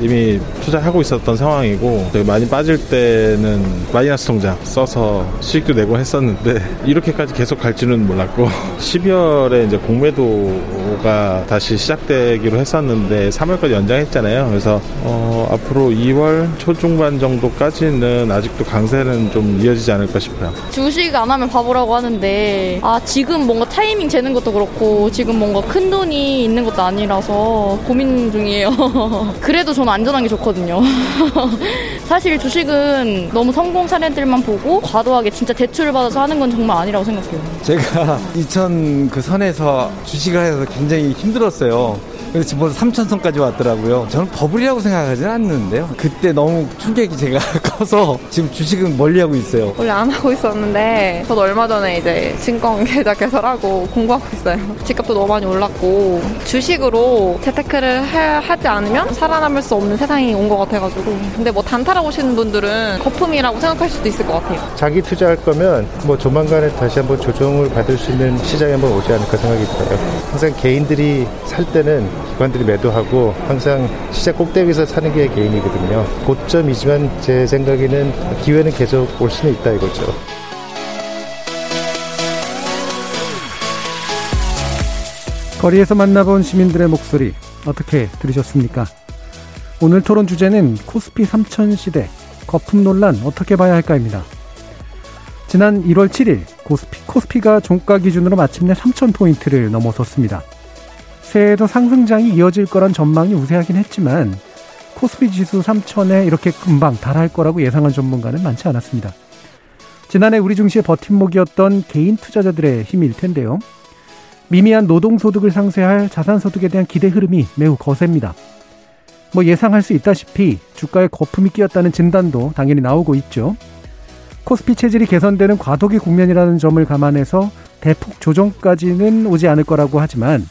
이미 투자하고 있었던 상황이고 많이 빠질 때는 마이너스 통장 써서 수익도 내고 했었는데 이렇게까지 계속 갈지는 몰랐고 12월에 이제 공매도가 다시 시작되기로 했었는데 3월까지 연장했잖아요. 그래서 어, 앞으로 2월 초중반 정도까지는 아직도 강세는 좀 이어지지 않을까 싶어요. 주식 안 하면 바보라고 하는데 아 지금 뭔가 타이밍 재는 것도 그렇고 지금 뭔가 큰 돈이 있는 것도 아니라서 고민 중이에요. 그래도 저는 안전한 게 좋거든요. 사실 주식은 너무 성공 사례들만 보고 과도하게 진짜 대출을 받아서 하는 건 정말 아니라고 생각해요. 제가 2000 그 선에서 주식을 해서 굉장히 힘들었어요. 그래서 지금 3천선까지 왔더라고요. 저는 버블이라고 생각하지는 않는데요. 그때 너무 충격이 제가 커서 지금 주식은 멀리하고 있어요. 원래 안 하고 있었는데 저도 얼마 전에 이제 증권 계좌 개설하고 공부하고 있어요. 집값도 너무 많이 올랐고 주식으로 재테크를 하, 지 않으면 살아남을 수 없는 세상이 온 것 같아가지고 근데 뭐 단타라고 오시는 분들은 거품이라고 생각할 수도 있을 것 같아요. 자기 투자할 거면 뭐 조만간에 다시 한번 조정을 받을 수 있는 시장에 한번 오지 않을까 생각이 들어요. 항상 개인들이 살 때는 기관들이 매도하고 항상 시장 꼭대기에서 사는 게 개인이거든요. 고점이지만 제 생각에는 기회는 계속 올 수는 있다 이거죠. 거리에서 만나본 시민들의 목소리 어떻게 들으셨습니까? 오늘 토론 주제는 코스피 3천 시대 거품 논란 어떻게 봐야 할까입니다. 지난 1월 7일 코스피, 코스피가 종가 기준으로 마침내 3천 포인트를 넘어섰습니다. 새해에도 상승장이 이어질 거란 전망이 우세하긴 했지만 코스피 지수 3천에 이렇게 금방 달할 거라고 예상한 전문가는 많지 않았습니다. 지난해 우리 증시의 버팀목이었던 개인 투자자들의 힘일 텐데요. 미미한 노동소득을 상쇄할 자산소득에 대한 기대 흐름이 매우 거셉니다. 뭐 예상할 수 있다시피 주가에 거품이 끼었다는 진단도 당연히 나오고 있죠. 코스피 체질이 개선되는 과도기 국면이라는 점을 감안해서 대폭 조정까지는 오지 않을 거라고 하지만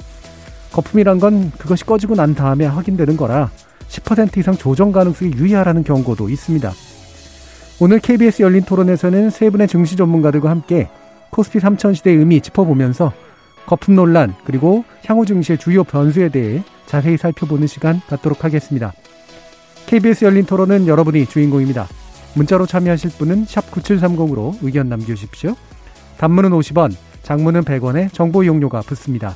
거품이란 건 그것이 꺼지고 난 다음에 확인되는 거라 10% 이상 조정 가능성이 유의하라는 경고도 있습니다. 오늘 KBS 열린 토론에서는 세 분의 증시 전문가들과 함께 코스피 3천 시대의 의미 짚어보면서 거품 논란 그리고 향후 증시의 주요 변수에 대해 자세히 살펴보는 시간 갖도록 하겠습니다. KBS 열린 토론은 여러분이 주인공입니다. 문자로 참여하실 분은 9730으로 의견 남겨주십시오. 단문은 50원, 장문은 100원에 정보 이용료가 붙습니다.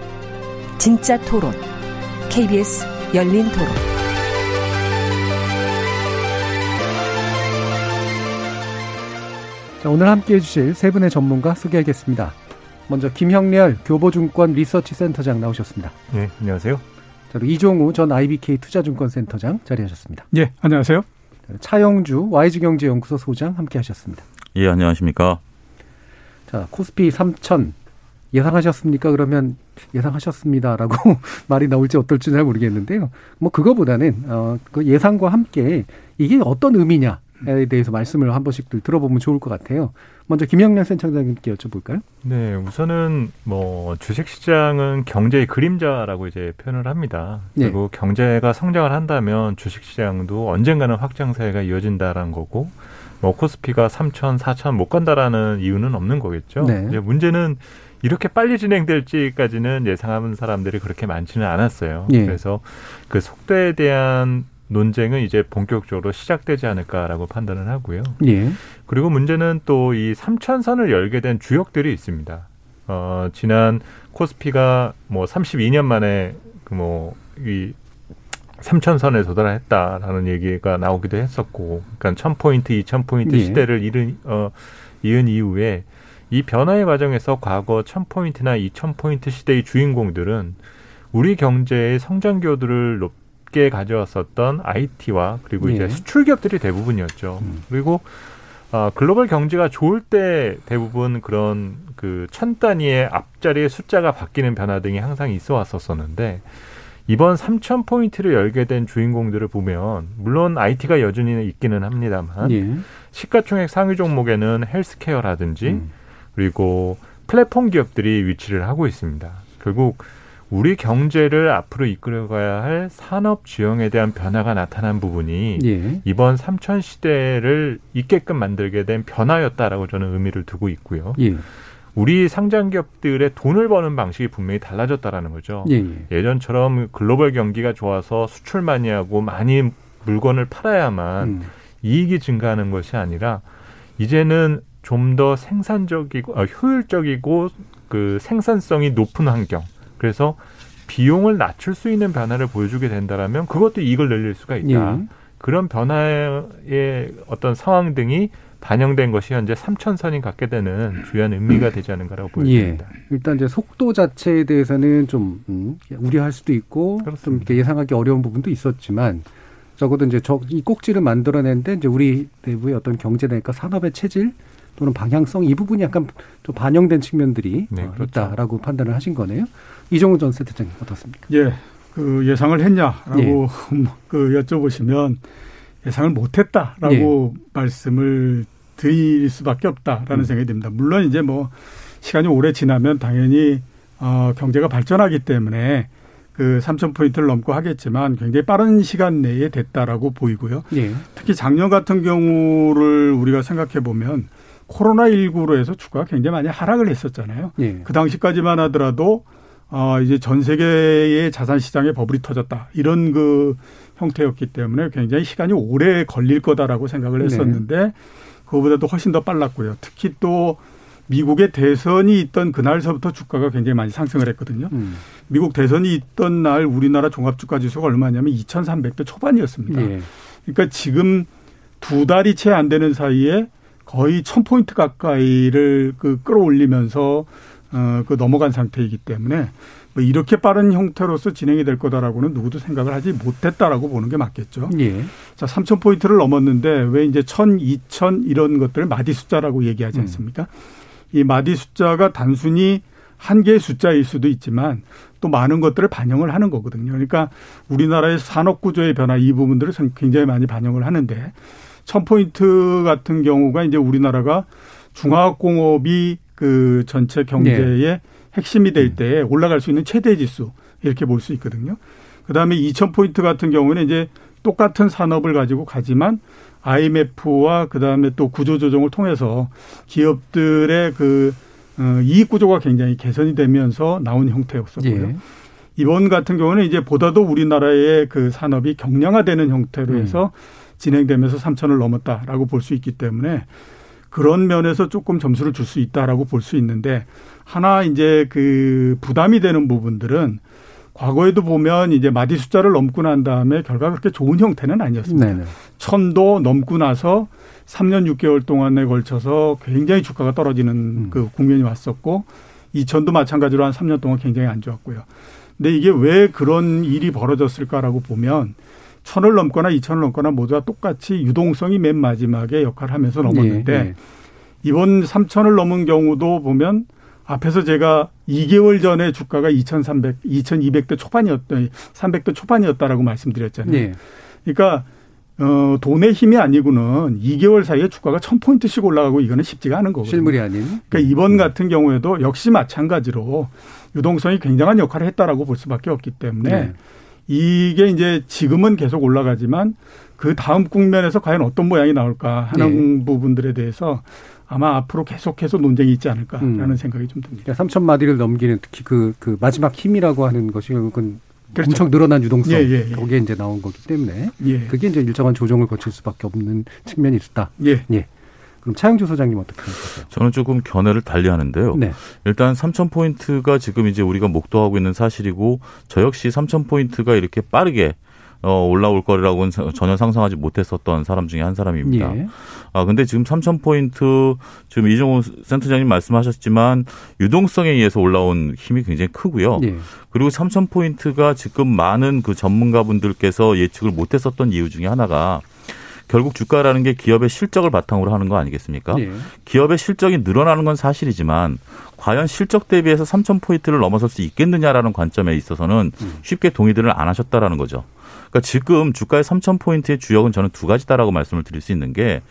진짜 토론, KBS 열린 토론. 자, 오늘 함께 해주실 세 분의 전문가 소개하겠습니다. 먼저 김형렬 교보증권 리서치센터장 나오셨습니다. 네, 안녕하세요. 자, 이종우 전 IBK 투자증권센터장 자리하셨습니다. 예, 안녕하세요. 차영주 YG경제연구소 소장 함께 하셨습니다. 예, 안녕하십니까. 자, 코스피 3천 예상하셨습니까? 그러면 예상하셨습니다라고 말이 나올지 어떨지 잘 모르겠는데요. 뭐 그거보다는 어, 그 예상과 함께 이게 어떤 의미냐 에 대해서 말씀을 한 번씩 들어보면 좋을 것 같아요. 먼저 김영란 센터장님께 여쭤볼까요? 네, 우선은 뭐 주식 시장은 경제의 그림자라고 이제 표현을 합니다. 네. 그리고 네. 경제가 성장을 한다면 주식 시장도 언젠가는 확장세가 이어진다라는 거고 뭐 코스피가 3천, 4천 못 간다라는 이유는 없는 거겠죠. 네. 이제 문제는 이렇게 빨리 진행될지까지는 예상하는 사람들이 그렇게 많지는 않았어요. 예. 그래서 그 속도에 대한 논쟁은 이제 본격적으로 시작되지 않을까라고 판단을 하고요. 예. 그리고 문제는 또 이 삼천선을 열게 된 주역들이 있습니다. 어, 지난 코스피가 뭐 32년 만에 그 뭐 이 삼천선에 도달했다라는 얘기가 나오기도 했었고, 그러니까 천 포인트, 이천 포인트 예. 시대를 이은 어, 이은 이후에 이 변화의 과정에서 과거 천 포인트나 이천 포인트 시대의 주인공들은 우리 경제의 성장률을 높 낮게 가져왔었던 IT와 그리고 이제 예. 수출 기업들이 대부분이었죠. 음. 그리고 아, 글로벌 경제가 좋을 때 대부분 그런 그 천 단위의 앞자리의 숫자가 바뀌는 변화 등이 항상 있어 왔었었는데 이번 3천 포인트를 열게 된 주인공들을 보면 물론 IT가 여전히 있기는 합니다만 예. 시가총액 상위 종목에는 헬스케어라든지 음. 그리고 플랫폼 기업들이 위치를 하고 있습니다. 결국 우리 경제를 앞으로 이끌어가야 할 산업 지형에 대한 변화가 나타난 부분이 예. 이번 삼천 시대를 있게끔 만들게 된 변화였다라고 저는 의미를 두고 있고요. 예. 우리 상장 기업들의 돈을 버는 방식이 분명히 달라졌다라는 거죠. 예. 예. 예전처럼 글로벌 경기가 좋아서 수출 많이 하고 많이 물건을 팔아야만 음. 이익이 증가하는 것이 아니라 이제는 좀 더 생산적이고 어, 효율적이고 그 생산성이 높은 환경 그래서 비용을 낮출 수 있는 변화를 보여주게 된다라면 그것도 이익을 늘릴 수가 있다. 예. 그런 변화의 어떤 상황 등이 반영된 것이 현재 삼천선이 갖게 되는 주요한 의미가 되지 않은가라고 예. 보여집니다. 일단 이제 속도 자체에 대해서는 좀 음, 우려할 수도 있고 좀 그렇습니다. 이렇게 예상하기 어려운 부분도 있었지만 적어도 이제 저 이 꼭지를 만들어낸데 이제 우리 내부의 어떤 경제나 산업의 체질 또는 방향성 이 부분이 약간 좀 반영된 측면들이 네, 어, 그렇죠. 있다라고 판단을 하신 거네요. 이종훈 전 세트장님 어떻습니까? 예, 그 예상을 했냐라고 예. 그 여쭤보시면 예상을 못했다라고 예. 말씀을 드릴 수밖에 없다라는 음. 생각이 듭니다. 물론 이제 뭐 시간이 오래 지나면 당연히 어, 경제가 발전하기 때문에 그 3천 포인트를 넘고 하겠지만 굉장히 빠른 시간 내에 됐다라고 보이고요. 예. 특히 작년 같은 경우를 우리가 생각해 보면 코로나 19로 해서 주가가 굉장히 많이 하락을 했었잖아요. 예. 그 당시까지만 하더라도 어 이제 전 세계의 자산 시장에 버블이 터졌다 이런 그 형태였기 때문에 굉장히 시간이 오래 걸릴 거다라고 생각을 네. 했었는데 그거보다도 훨씬 더 빨랐고요. 특히 또 미국의 대선이 있던 그날서부터 주가가 굉장히 많이 상승을 했거든요. 음. 미국 대선이 있던 날 우리나라 종합주가 지수가 얼마냐면 2,300대 초반이었습니다. 예. 그러니까 지금 두 달이 채 안 되는 사이에 거의 1000포인트 가까이를 그 끌어올리면서 어, 그 넘어간 상태이기 때문에 뭐 이렇게 빠른 형태로서 진행이 될 거다라고는 누구도 생각을 하지 못했다라고 보는 게 맞겠죠. 예. 자, 3,000포인트를 넘었는데 왜 이제 1,000, 2,000 이런 것들을 마디 숫자라고 얘기하지 음. 않습니까? 이 마디 숫자가 단순히 한 개의 숫자일 수도 있지만 또 많은 것들을 반영을 하는 거거든요. 그러니까 우리나라의 산업 구조의 변화 이 부분들을 굉장히 많이 반영을 하는데 1000포인트 같은 경우가 이제 우리나라가 중화학공업이 그 전체 경제의 핵심이 될 때 올라갈 수 있는 최대 지수 이렇게 볼 수 있거든요. 그다음에 2000포인트 같은 경우는 이제 똑같은 산업을 가지고 가지만 IMF와 그다음에 또 구조 조정을 통해서 기업들의 그 어, 이익 구조가 굉장히 개선이 되면서 나온 형태였었고요. 예. 이번 같은 경우는 이제 보다도 우리나라의 그 산업이 경량화되는 형태로 해서 진행되면서 3천을 넘었다라고 볼 수 있기 때문에 그런 면에서 조금 점수를 줄 수 있다라고 볼 수 있는데 하나 이제 그 부담이 되는 부분들은 과거에도 보면 이제 마디 숫자를 넘고 난 다음에 결과가 그렇게 좋은 형태는 아니었습니다. 네네. 천도 넘고 나서 3년 6개월 동안에 걸쳐서 굉장히 주가가 떨어지는 음. 그 국면이 왔었고 2천도 마찬가지로 한 3년 동안 굉장히 안 좋았고요. 근데 이게 왜 그런 일이 벌어졌을까라고 보면 천을 넘거나 2천을 넘거나 모두 다 똑같이 유동성이 맨 마지막에 역할을 하면서 넘었는데 예, 예. 이번 3천을 넘은 경우도 보면 앞에서 제가 2개월 전에 주가가 2,300, 2,200대 초반이었던 300대 초반이었다라고 말씀드렸잖아요. 예. 그러니까 어, 돈의 힘이 아니고는 2개월 사이에 주가가 1000포인트씩 올라가고 이거는 쉽지가 않은 거거든요. 실물이 아닌. 그러니까 이번 같은 경우에도 역시 마찬가지로 유동성이 굉장한 역할을 했다라고 볼 수밖에 없기 때문에 네. 이게 이제 지금은 계속 올라가지만 그 다음 국면에서 과연 어떤 모양이 나올까 하는 부분들에 대해서 아마 앞으로 계속해서 논쟁이 있지 않을까라는 음. 생각이 좀 듭니다. 그러니까 3천 마디를 넘기는 특히 그, 그 마지막 힘이라고 하는 것이 결국은 그렇죠. 엄청 늘어난 유동성 예, 예, 예. 거기에 이제 나온 거기 때문에 예. 그게 이제 일정한 조정을 거칠 수밖에 없는 측면이 있다. 예. 예. 그럼 차영주 소장님 어떻게 생각하세요? 저는 조금 견해를 달리하는데요. 네. 일단 3,000포인트가 지금 이제 우리가 목도하고 있는 사실이고 저 역시 3,000포인트가 이렇게 빠르게 어, 올라올 거라고는 전혀 상상하지 못했었던 사람 중에 한 사람입니다. 예. 아, 근데 지금 3,000포인트, 지금 이종호 센터장님 말씀하셨지만, 유동성에 의해서 올라온 힘이 굉장히 크고요. 예. 그리고 3,000포인트가 지금 많은 그 전문가분들께서 예측을 못했었던 이유 중에 하나가, 결국 주가라는 게 기업의 실적을 바탕으로 하는 거 아니겠습니까? 예. 기업의 실적이 늘어나는 건 사실이지만 과연 실적 대비해서 3,000포인트를 넘어설 수 있겠느냐라는 관점에 있어서는 쉽게 동의들을 안 하셨다라는 거죠. 그러니까 지금 주가의 3,000포인트의 주역은 저는 두 가지다라고 말씀을 드릴 수 있는 게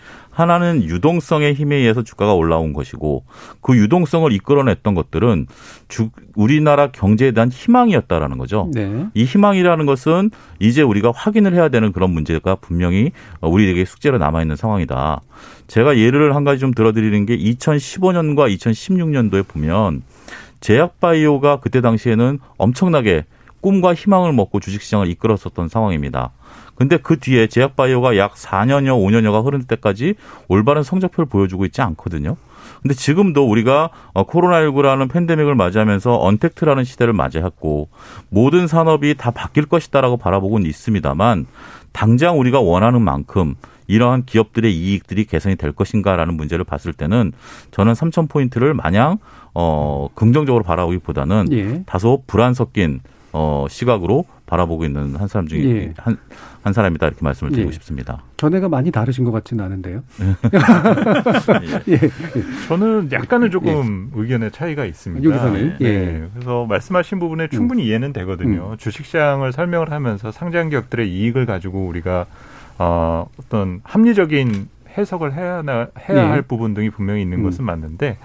하나는 유동성의 힘에 의해서 주가가 올라온 것이고 그 유동성을 이끌어냈던 것들은 주, 우리나라 경제에 대한 희망이었다라는 거죠. 네. 이 희망이라는 것은 이제 우리가 확인을 해야 되는 그런 문제가 분명히 우리에게 숙제로 남아 있는 상황이다. 제가 예를 한 가지 좀 들어드리는 게 2015년과 2016년도에 보면 제약바이오가 그때 당시에는 엄청나게 꿈과 희망을 먹고 주식시장을 이끌었었던 상황입니다. 근데 그 뒤에 제약바이오가 약 4년여, 5년여가 흐를 때까지 올바른 성적표를 보여주고 있지 않거든요. 근데 지금도 우리가 어, 코로나19라는 팬데믹을 맞이하면서 언택트라는 시대를 맞이했고 모든 산업이 다 바뀔 것이다라고 바라보고는 있습니다만 당장 우리가 원하는 만큼 이러한 기업들의 이익들이 개선이 될 것인가라는 문제를 봤을 때는 저는 3천 포인트를 마냥 어 긍정적으로 바라보기보다는 예. 다소 불안 섞인 어 시각으로 바라보고 있는 한 사람 중에 예. 한, 한 사람이다 이렇게 말씀을 드리고 예. 싶습니다. 전에가 많이 다르신 것 같지는 않은데요. 예. 저는 약간은 조금 의견의 차이가 있습니다. 여기서는? 네. 예. 그래서 말씀하신 부분에 충분히 이해는 되거든요. 주식시장을 설명을 하면서 상장 기업들의 이익을 가지고 우리가 어, 어떤 합리적인 해석을 해야, 나, 해야 예. 할 부분 등이 분명히 있는 음. 것은 맞는데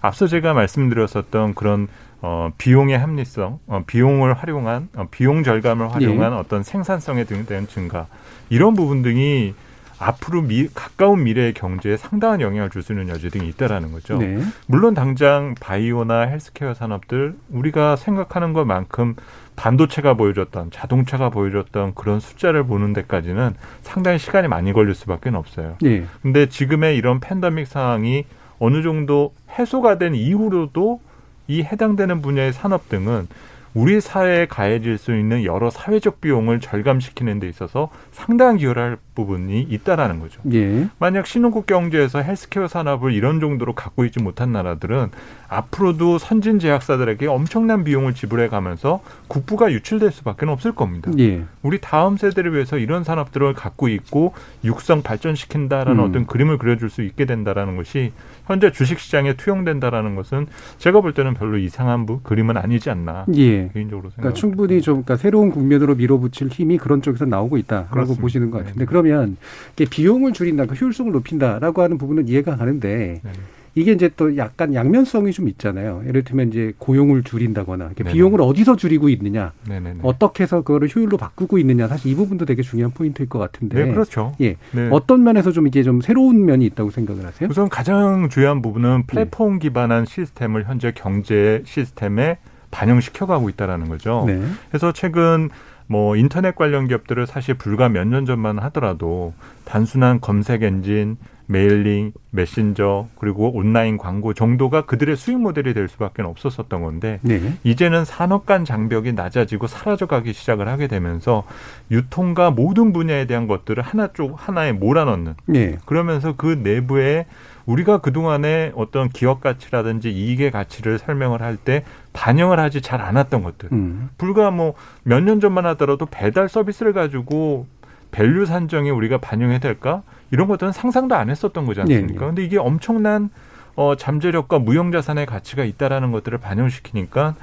앞서 제가 말씀드렸었던 그런 어, 비용의 합리성, 어, 비용을 활용한 어, 비용 절감을 활용한 예. 어떤 생산성에 대한 증가 이런 부분 등이 앞으로 미, 가까운 미래의 경제에 상당한 영향을 줄 수 있는 여지 등이 있다라는 거죠. 네. 물론 당장 바이오나 헬스케어 산업들 우리가 생각하는 것만큼 반도체가 보여줬던 자동차가 보여줬던 그런 숫자를 보는 데까지는 상당히 시간이 많이 걸릴 수밖에 없어요. 예. 근데 지금의 이런 팬데믹 상황이 어느 정도 해소가 된 이후로도 이 해당되는 분야의 산업 등은 우리 사회에 가해질 수 있는 여러 사회적 비용을 절감시키는 데 있어서 상당한 기여를 할 부분이 있다라는 거죠. 예. 만약 신흥국 경제에서 헬스케어 산업을 이런 정도로 갖고 있지 못한 나라들은 앞으로도 선진 제약사들에게 엄청난 비용을 지불해 가면서 국부가 유출될 수밖에 없을 겁니다. 예. 우리 다음 세대를 위해서 이런 산업들을 갖고 있고 육성 발전시킨다라는 음. 어떤 그림을 그려줄 수 있게 된다라는 것이 현재 주식시장에 투영된다라는 것은 제가 볼 때는 별로 이상한 부, 그림은 아니지 않나 예. 개인적으로 생각. 그러니까 충분히 좀 그러니까 새로운 국면으로 밀어붙일 힘이 그런 쪽에서 나오고 있다라고. 보시는 것 같은데 그 러면 이게 비용을 줄인다, 그러니까 효율성을 높인다라고 하는 부분은 이해가 가는데 네. 이게 이제 또 약간 양면성이 좀 있잖아요. 예를 들면 이제 고용을 줄인다거나 네네. 비용을 어디서 줄이고 있느냐, 네네네. 어떻게 해서 그거를 효율로 바꾸고 있느냐, 사실 이 부분도 되게 중요한 포인트일 것 같은데. 네, 그렇죠. 예. 네. 어떤 면에서 좀 이게 좀 새로운 면이 있다고 생각을 하세요? 우선 가장 중요한 부분은 네. 플랫폼 기반한 시스템을 현재 경제 시스템에 반영시켜가고 있다라는 거죠. 네. 그래서 최근 뭐 인터넷 관련 기업들을 사실 불과 몇 년 전만 하더라도 단순한 검색 엔진, mailing, 메신저 그리고 온라인 광고 정도가 그들의 수익 모델이 될 수밖에 없었었던 건데 네. 이제는 산업 간 장벽이 낮아지고 사라져가기 시작을 하게 되면서 유통과 모든 분야에 대한 것들을 하나 쪽 하나에 몰아넣는 네. 그러면서 그 내부에 우리가 그동안에 어떤 기업 가치라든지 이익의 가치를 설명을 할 때 반영을 하지 잘 않았던 것들. 음. 불과 뭐 몇 년 전만 하더라도 배달 서비스를 가지고 value 산정에 우리가 반영해야 될까? 이런 것들은 상상도 안 했었던 거지 않습니까? 네, 네. 근데 이게 엄청난 어, 잠재력과 무형 자산의 가치가 있다라는 것들을 반영시키니까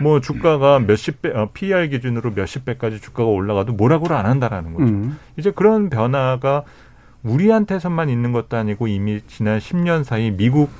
뭐 주가가 몇십 배, 어, PER 기준으로 몇십 배까지 주가가 올라가도 뭐라고를 안 한다라는 거죠. 음. 이제 그런 변화가 우리한테서만 있는 것도 아니고 이미 지난 10년 사이 미국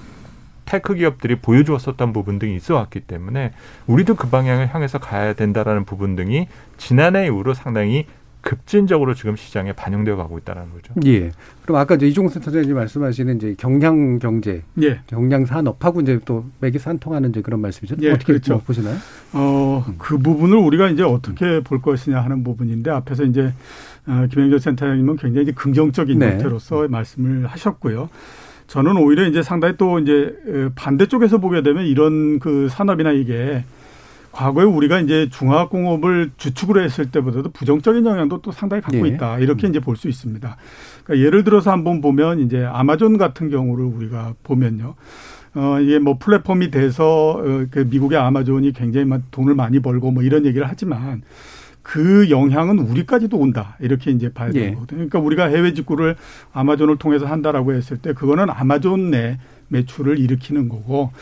테크 기업들이 보여주었었던 부분 등이 있어 왔기 때문에 우리도 그 방향을 향해서 가야 된다라는 부분 등이 지난해 이후로 상당히 급진적으로 지금 시장에 반영되어 가고 있다는 거죠. 예. 그럼 아까 이제 이종훈 센터장님 말씀하시는 이제 경량 경제, 예. 경량 산업하고 이제 또 맥이 상통하는 이제 그런 말씀이죠. 예, 어떻게 그렇죠. 뭐 보시나요? 어, 그 부분을 우리가 이제 어떻게 볼 것이냐 하는 부분인데 앞에서 이제 어, 김영철 센터장님은 굉장히 긍정적인 네. 형태로서 말씀을 하셨고요. 저는 오히려 이제 상당히 또 이제 어, 반대쪽에서 보게 되면 이런 그 산업이나 이게 과거에 우리가 이제 중화공업을 주축으로 했을 때보다도 부정적인 영향도 또 상당히 갖고 예. 있다. 이렇게 이제 볼 수 있습니다. 그러니까 예를 들어서 한번 보면 이제 아마존 같은 경우를 우리가 보면요. 어, 이게 뭐 플랫폼이 돼서 어, 그 미국의 아마존이 굉장히 막 돈을 많이 벌고 뭐 이런 얘기를 하지만 그 영향은 우리까지도 온다. 이렇게 이제 봐야 되는 예. 거거든요. 그러니까 우리가 해외 직구를 아마존을 통해서 한다라고 했을 때 그거는 아마존 내 매출을 일으키는 거고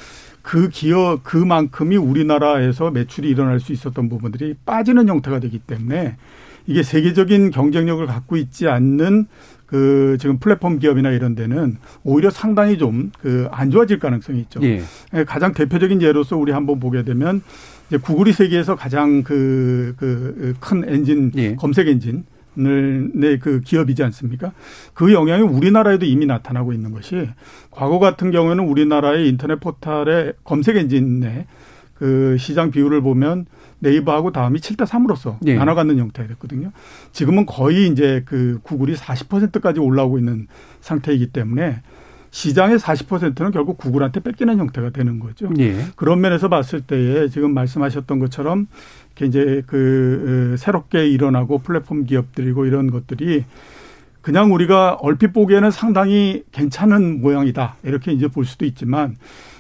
그 기업 그만큼이 우리나라에서 매출이 일어날 수 있었던 부분들이 빠지는 형태가 되기 때문에 이게 세계적인 경쟁력을 갖고 있지 않는 그 지금 플랫폼 기업이나 이런 데는 오히려 상당히 좀 그 안 좋아질 가능성이 있죠. 예. 예, 가장 대표적인 예로서 우리 한번 보게 되면 구글이 세계에서 가장 그 그 큰 엔진 예. 검색 엔진 을 내그 기업이지 않습니까? 그 영향이 우리나라에도 이미 나타나고 있는 것이 과거 같은 경우에는 우리나라의 인터넷 포털의 검색 엔진 내 그 시장 비율을 보면 네이버하고 다음이 7대 3으로서 예. 나눠가는 형태가 됐거든요. 지금은 거의 이제 그 구글이 40%까지 올라오고 있는 상태이기 때문에 시장의 40%는 결국 구글한테 뺏기는 형태가 되는 거죠. 예. 그런 면에서 봤을 때에 지금 말씀하셨던 것처럼 이제 그 어, 새롭게 일어나고 플랫폼 기업들이고 이런 것들이 그냥 우리가 얼핏 보기에는 상당히 괜찮은 모양이다 이렇게 이제 볼 수도 있지만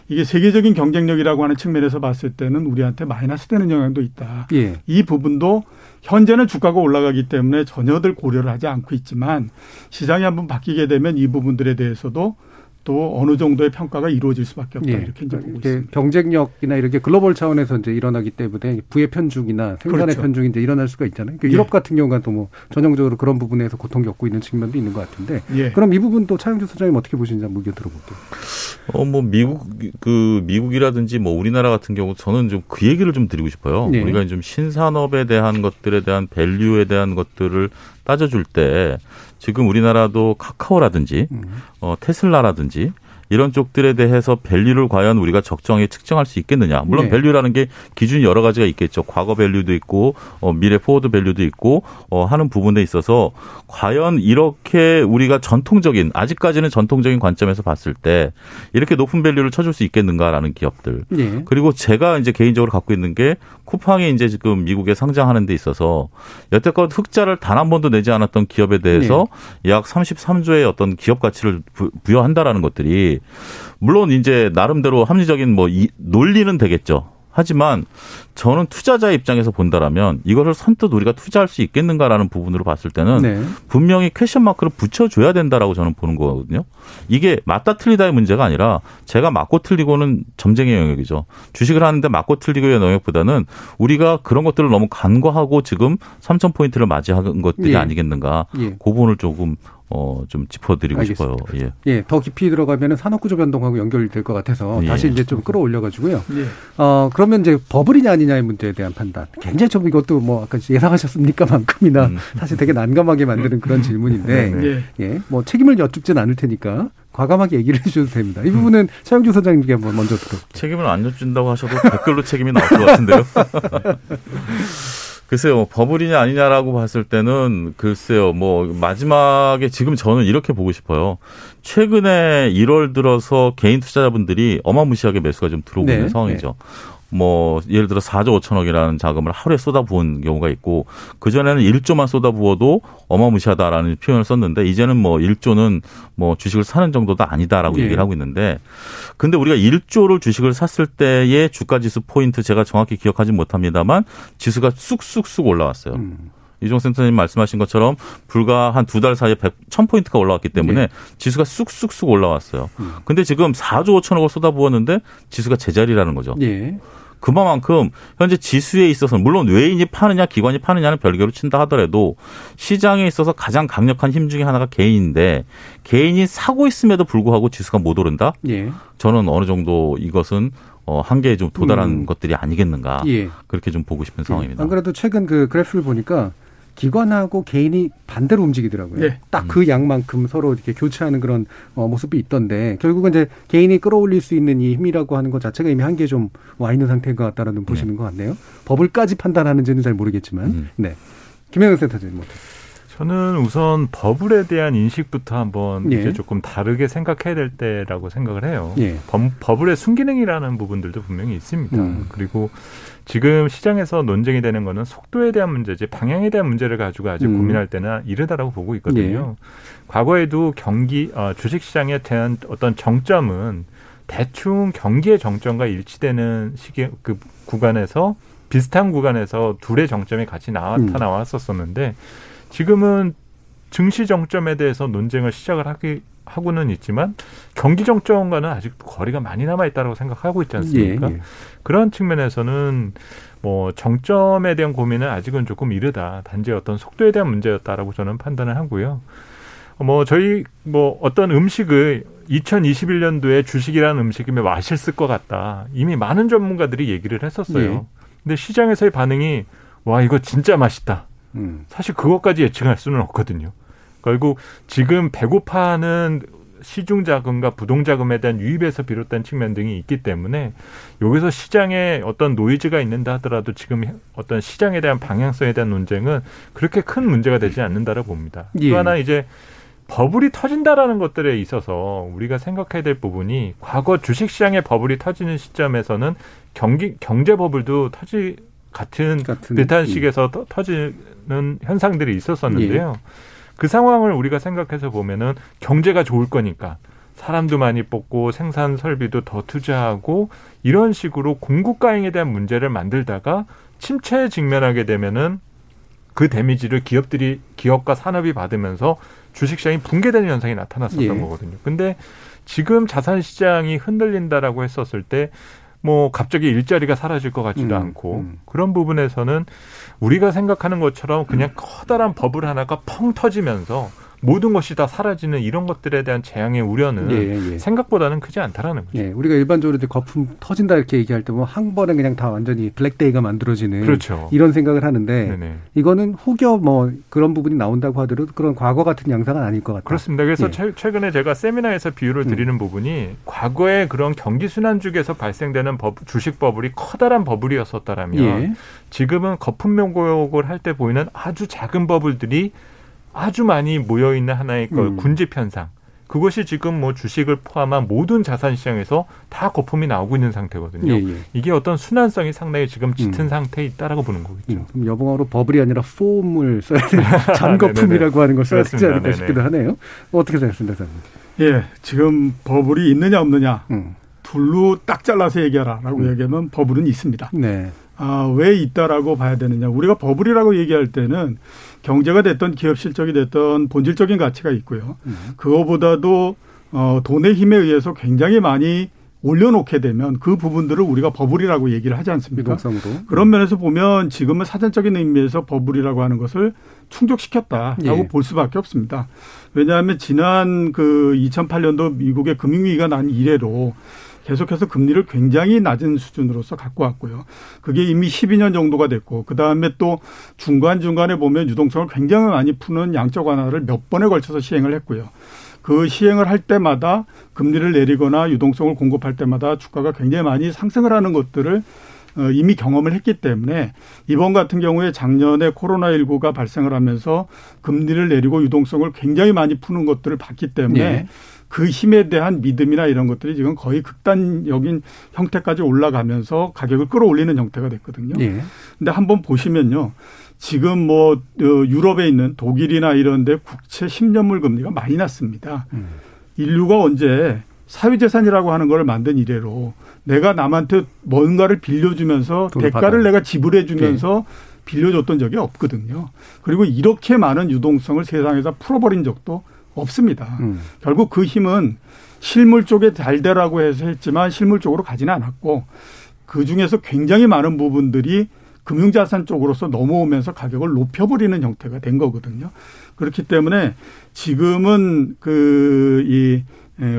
이게 세계적인 경쟁력이라고 하는 측면에서 봤을 때는 우리한테 마이너스 되는 영향도 있다. 예. 이 부분도 현재는 주가가 올라가기 때문에 전혀들 고려를 하지 않고 있지만 시장이 한번 바뀌게 되면 이 부분들에 대해서도 또 어느 정도의 평가가 이루어질 수밖에 없다 예. 이렇게 이제 보고 있습니다. 경쟁력이나 이렇게 글로벌 차원에서 이제 일어나기 때문에 부의 편중이나 생산의 그렇죠. 편중이 이제 일어날 수가 있잖아요. 그 예. 유럽 같은 경우가 또 뭐 전형적으로 그런 부분에서 고통 겪고 있는 측면도 있는 것 같은데 예. 그럼 이 부분 또 차영주 소장님 어떻게 보시는지 한번 의견 들어볼게요. 어, 뭐, 미국, 그, 미국이라든지 뭐, 우리나라 같은 경우, 저는 좀 그 얘기를 좀 드리고 싶어요. 네. 우리가 좀 신산업에 대한 것들에 대한 밸류에 대한 것들을 따져줄 때, 지금 우리나라도 카카오라든지, 어, 테슬라라든지, 이런 쪽들에 대해서 value를 과연 우리가 적정하게 측정할 수 있겠느냐. 물론 네. value라는 게 기준이 여러 가지가 있겠죠. 과거 value도 있고, 어, 미래 forward value도 있고, 어, 하는 부분에 있어서 과연 이렇게 우리가 전통적인, 아직까지는 전통적인 관점에서 봤을 때 이렇게 높은 value를 쳐줄 수 있겠는가라는 기업들. 예. 그리고 제가 이제 개인적으로 갖고 있는 게 쿠팡이 이제 지금 미국에 상장하는 데 있어서 여태껏 흑자를 단 한 번도 내지 않았던 기업에 대해서 약 33조의 어떤 기업 가치를 부- 부여한다라는 것들이 물론 이제 나름대로 합리적인 뭐 이, 논리는 되겠죠. 하지만 저는 투자자의 입장에서 본다라면 이것을 선뜻 우리가 투자할 수 있겠는가라는 부분으로 봤을 때는 네. 분명히 question mark를 붙여줘야 된다라고 저는 보는 거거든요. 이게 맞다 틀리다의 문제가 아니라 제가 맞고 틀리고는 점쟁이 영역이죠. 주식을 하는데 맞고 틀리고의 영역보다는 우리가 그런 것들을 너무 간과하고 지금 3천 포인트를 맞이한 것들이 예. 아니겠는가. 예. 그 부분을 조금 어 좀 짚어드리고 알겠습니다. 싶어요. 예. 예, 더 깊이 들어가면은 산업구조 변동하고 연결될 것 같아서 예. 다시 이제 좀 끌어올려가지고요. 예. 어, 그러면 이제 버블이냐 아니냐의 문제에 대한 판단. 굉장히 좀 이것도 뭐 아까 예상하셨습니까? 만큼이나 음. 사실 되게 난감하게 만드는 그런 질문인데, 네. 예. 예, 뭐 책임을 여쭙진 않을 테니까 과감하게 얘기를 해주셔도 됩니다. 이 부분은 차영주 소장님께 한번 먼저 들어. 책임을 안 져준다고 하셔도 댓글로 책임이 나올 것 같은데요. 글쎄요, 뭐 버블이냐 아니냐라고 봤을 때는 글쎄요, 뭐 마지막에 지금 저는 이렇게 보고 싶어요. 최근에 1월 들어서 개인 투자자분들이 어마무시하게 매수가 좀 들어오고 네, 있는 상황이죠. 뭐 예를 들어 4조 5천억이라는 자금을 하루에 쏟아부은 경우가 있고 그 전에는 1조만 쏟아부어도 어마무시하다라는 표현을 썼는데 이제는 뭐 1조는 뭐 주식을 사는 정도도 아니다라고 예. 얘기를 하고 있는데 근데 우리가 1조를 주식을 샀을 때의 주가 지수 포인트 제가 정확히 기억하지 못합니다만 지수가 쑥쑥쑥 올라왔어요. 음. 이종 센터님 말씀하신 것처럼 불과 한 두 달 사이에 100, 1000포인트가 올라왔기 때문에 네. 지수가 쑥쑥쑥 올라왔어요. 음. 근데 지금 4조 5천억을 쏟아부었는데 지수가 제자리라는 거죠. 예. 그만큼 현재 지수에 있어서는 물론 외인이 파느냐 기관이 파느냐는 별개로 친다 하더라도 시장에 있어서 가장 강력한 힘 중에 하나가 개인인데 개인이 사고 있음에도 불구하고 지수가 못 오른다? 예. 저는 어느 정도 이것은 어, 한계에 좀 도달한 음. 것들이 아니겠는가. 예. 그렇게 좀 보고 싶은 상황입니다. 안 그래도 최근 그 그래프를 보니까 기관하고 개인이 반대로 움직이더라고요. 예. 딱그 양만큼 서로 이렇게 교체하는 그런 어, 모습이 있던데 결국은 이제 개인이 끌어올릴 수 있는 이 힘이라고 하는 것 자체가 이미 한계 좀 와 있는 상태인 것 같다라는 보시는 것 같네요. 버블까지 판단하는지는 잘 모르겠지만, 음. 네. 김영현 센터장님 뭐. 저는 우선 버블에 대한 인식부터 한번 예. 이제 조금 다르게 생각해야 될 때라고 생각을 해요. 예. 버, 버블의 순기능이라는 부분들도 분명히 있습니다. 음. 그리고 지금 시장에서 논쟁이 되는 거는 속도에 대한 문제지 방향에 대한 문제를 가지고 아직 음. 고민할 때는 이르다라고 보고 있거든요. 과거에도 경기 어, 주식 시장에 대한 어떤 정점은 대충 경기의 정점과 일치되는 시기 그 구간에서 비슷한 구간에서 둘의 정점이 같이 나타나왔었었는데 지금은 증시 정점에 대해서 논쟁을 시작을 하기 하고는 있지만 경기 정점과는 아직도 거리가 많이 남아 있다고 생각하고 있지 않습니까? 예, 예. 그런 측면에서는 뭐 정점에 대한 고민은 아직은 조금 이르다. 단지 어떤 속도에 대한 문제였다라고 저는 판단을 하고요. 뭐 저희 뭐 어떤 음식을 2021년도에 주식이라는 음식이 맛있을 것 같다. 이미 많은 전문가들이 얘기를 했었어요. 예. 근데 시장에서의 반응이 와 이거 진짜 맛있다. 음. 사실 그것까지 예측할 수는 없거든요. 결국 지금 배고파하는 시중 자금과 부동 자금에 대한 유입에서 비롯된 측면 등이 있기 때문에 여기서 시장에 어떤 노이즈가 있는다 하더라도 지금 어떤 시장에 대한 방향성에 대한 논쟁은 그렇게 큰 문제가 되지 않는다고 봅니다. 예. 또 하나 이제 버블이 터진다라는 것들에 있어서 우리가 생각해야 될 부분이 과거 주식 시장의 버블이 터지는 시점에서는 경기 경제 버블도 터지 같은, 같은, 비슷한 음. 식에서 터- 터지는 현상들이 있었었는데요. 그 상황을 우리가 생각해서 보면은 경제가 좋을 거니까 사람도 많이 뽑고 생산 설비도 더 투자하고 이런 식으로 공급 과잉에 대한 문제를 만들다가 침체에 직면하게 되면은 그 데미지를 기업들이 기업과 산업이 받으면서 주식시장이 붕괴되는 현상이 나타났었던 예. 거거든요. 근데 지금 자산 시장이 흔들린다라고 했었을 때 뭐 갑자기 일자리가 사라질 것 같지도 음, 않고 음. 그런 부분에서는 우리가 생각하는 것처럼 그냥 커다란 버블 하나가 펑 터지면서 모든 것이 다 사라지는 이런 것들에 대한 재앙의 우려는 예, 예. 생각보다는 크지 않다라는 거죠. 예, 우리가 일반적으로 이제 거품 터진다 이렇게 얘기할 때 보면 한 번에 그냥 다 완전히 블랙데이가 만들어지는 그렇죠. 이런 생각을 하는데 네네. 이거는 혹여 뭐 그런 부분이 나온다고 하더라도 그런 과거 같은 양상은 아닐 것 같다. 그렇습니다. 그래서 예. 최, 최근에 제가 세미나에서 비유를 드리는 부분이 과거에 그런 경기 순환죽에서 발생되는 버- 주식 버블이 커다란 버블이었었다라면 예. 지금은 거품 명곡을 할 때 보이는 아주 작은 버블들이 아주 많이 모여 있는 하나의 그 음. 군집 현상. 그것이 지금 뭐 주식을 포함한 모든 자산 시장에서 다 거품이 나오고 있는 상태거든요. 예, 예. 이게 어떤 순환성이 상당히 지금 짙은 음. 상태에 있다라고 보는 거겠죠. 음, 그럼 여봉어로 버블이 아니라 폼을 써야 되는 네네네. 잔거품이라고 하는 걸 써야 되지. 않을까 네네. 싶기도 하네요. 어떻게 생각하십니까, 선생님? 예, 지금 버블이 있느냐 없느냐 음. 둘로 딱 잘라서 얘기하라라고 얘기하면 버블은 있습니다. 네. 아, 왜 있다라고 봐야 되느냐. 우리가 버블이라고 얘기할 때는 경제가 됐던 기업 실적이 됐던 본질적인 가치가 있고요. 음. 그거보다도 어, 돈의 힘에 의해서 굉장히 많이 올려놓게 되면 그 부분들을 우리가 버블이라고 얘기를 하지 않습니까? 유동성으로. 그런 면에서 보면 지금은 사전적인 의미에서 버블이라고 하는 것을 충족시켰다라고 예. 볼 수밖에 없습니다. 왜냐하면 지난 그 2008년도 미국의 금융위기가 난 이래로 계속해서 금리를 굉장히 낮은 수준으로서 갖고 왔고요. 그게 이미 12년 정도가 됐고 그 다음에 또 중간 중간에 보면 유동성을 굉장히 많이 푸는 양적 완화를 몇 번에 걸쳐서 시행을 했고요. 그 시행을 할 때마다 금리를 내리거나 유동성을 공급할 때마다 주가가 굉장히 많이 상승을 하는 것들을 어, 이미 경험을 했기 때문에 이번 같은 경우에 작년에 코로나19가 발생을 하면서 금리를 내리고 유동성을 굉장히 많이 푸는 것들을 봤기 때문에 예. 그 힘에 대한 믿음이나 이런 것들이 지금 거의 극단적인 형태까지 올라가면서 가격을 끌어올리는 형태가 됐거든요. 예. 근데 한번 보시면요. 지금 뭐 어, 유럽에 있는 독일이나 이런 데 국채 10년물 금리가 많이 났습니다. 음. 인류가 언제 사회재산이라고 하는 걸 만든 이래로 내가 남한테 뭔가를 빌려주면서 대가를. 내가 지불해주면서 빌려줬던 적이 없거든요. 그리고 이렇게 많은 유동성을 세상에서 풀어버린 적도 없습니다. 음. 결국 그 힘은 실물 쪽에 잘 되라고 해서 했지만 실물 쪽으로 가지는 않았고 그 중에서 굉장히 많은 부분들이 금융자산 쪽으로서 넘어오면서 가격을 높여버리는 형태가 된 거거든요. 그렇기 때문에 지금은 그 이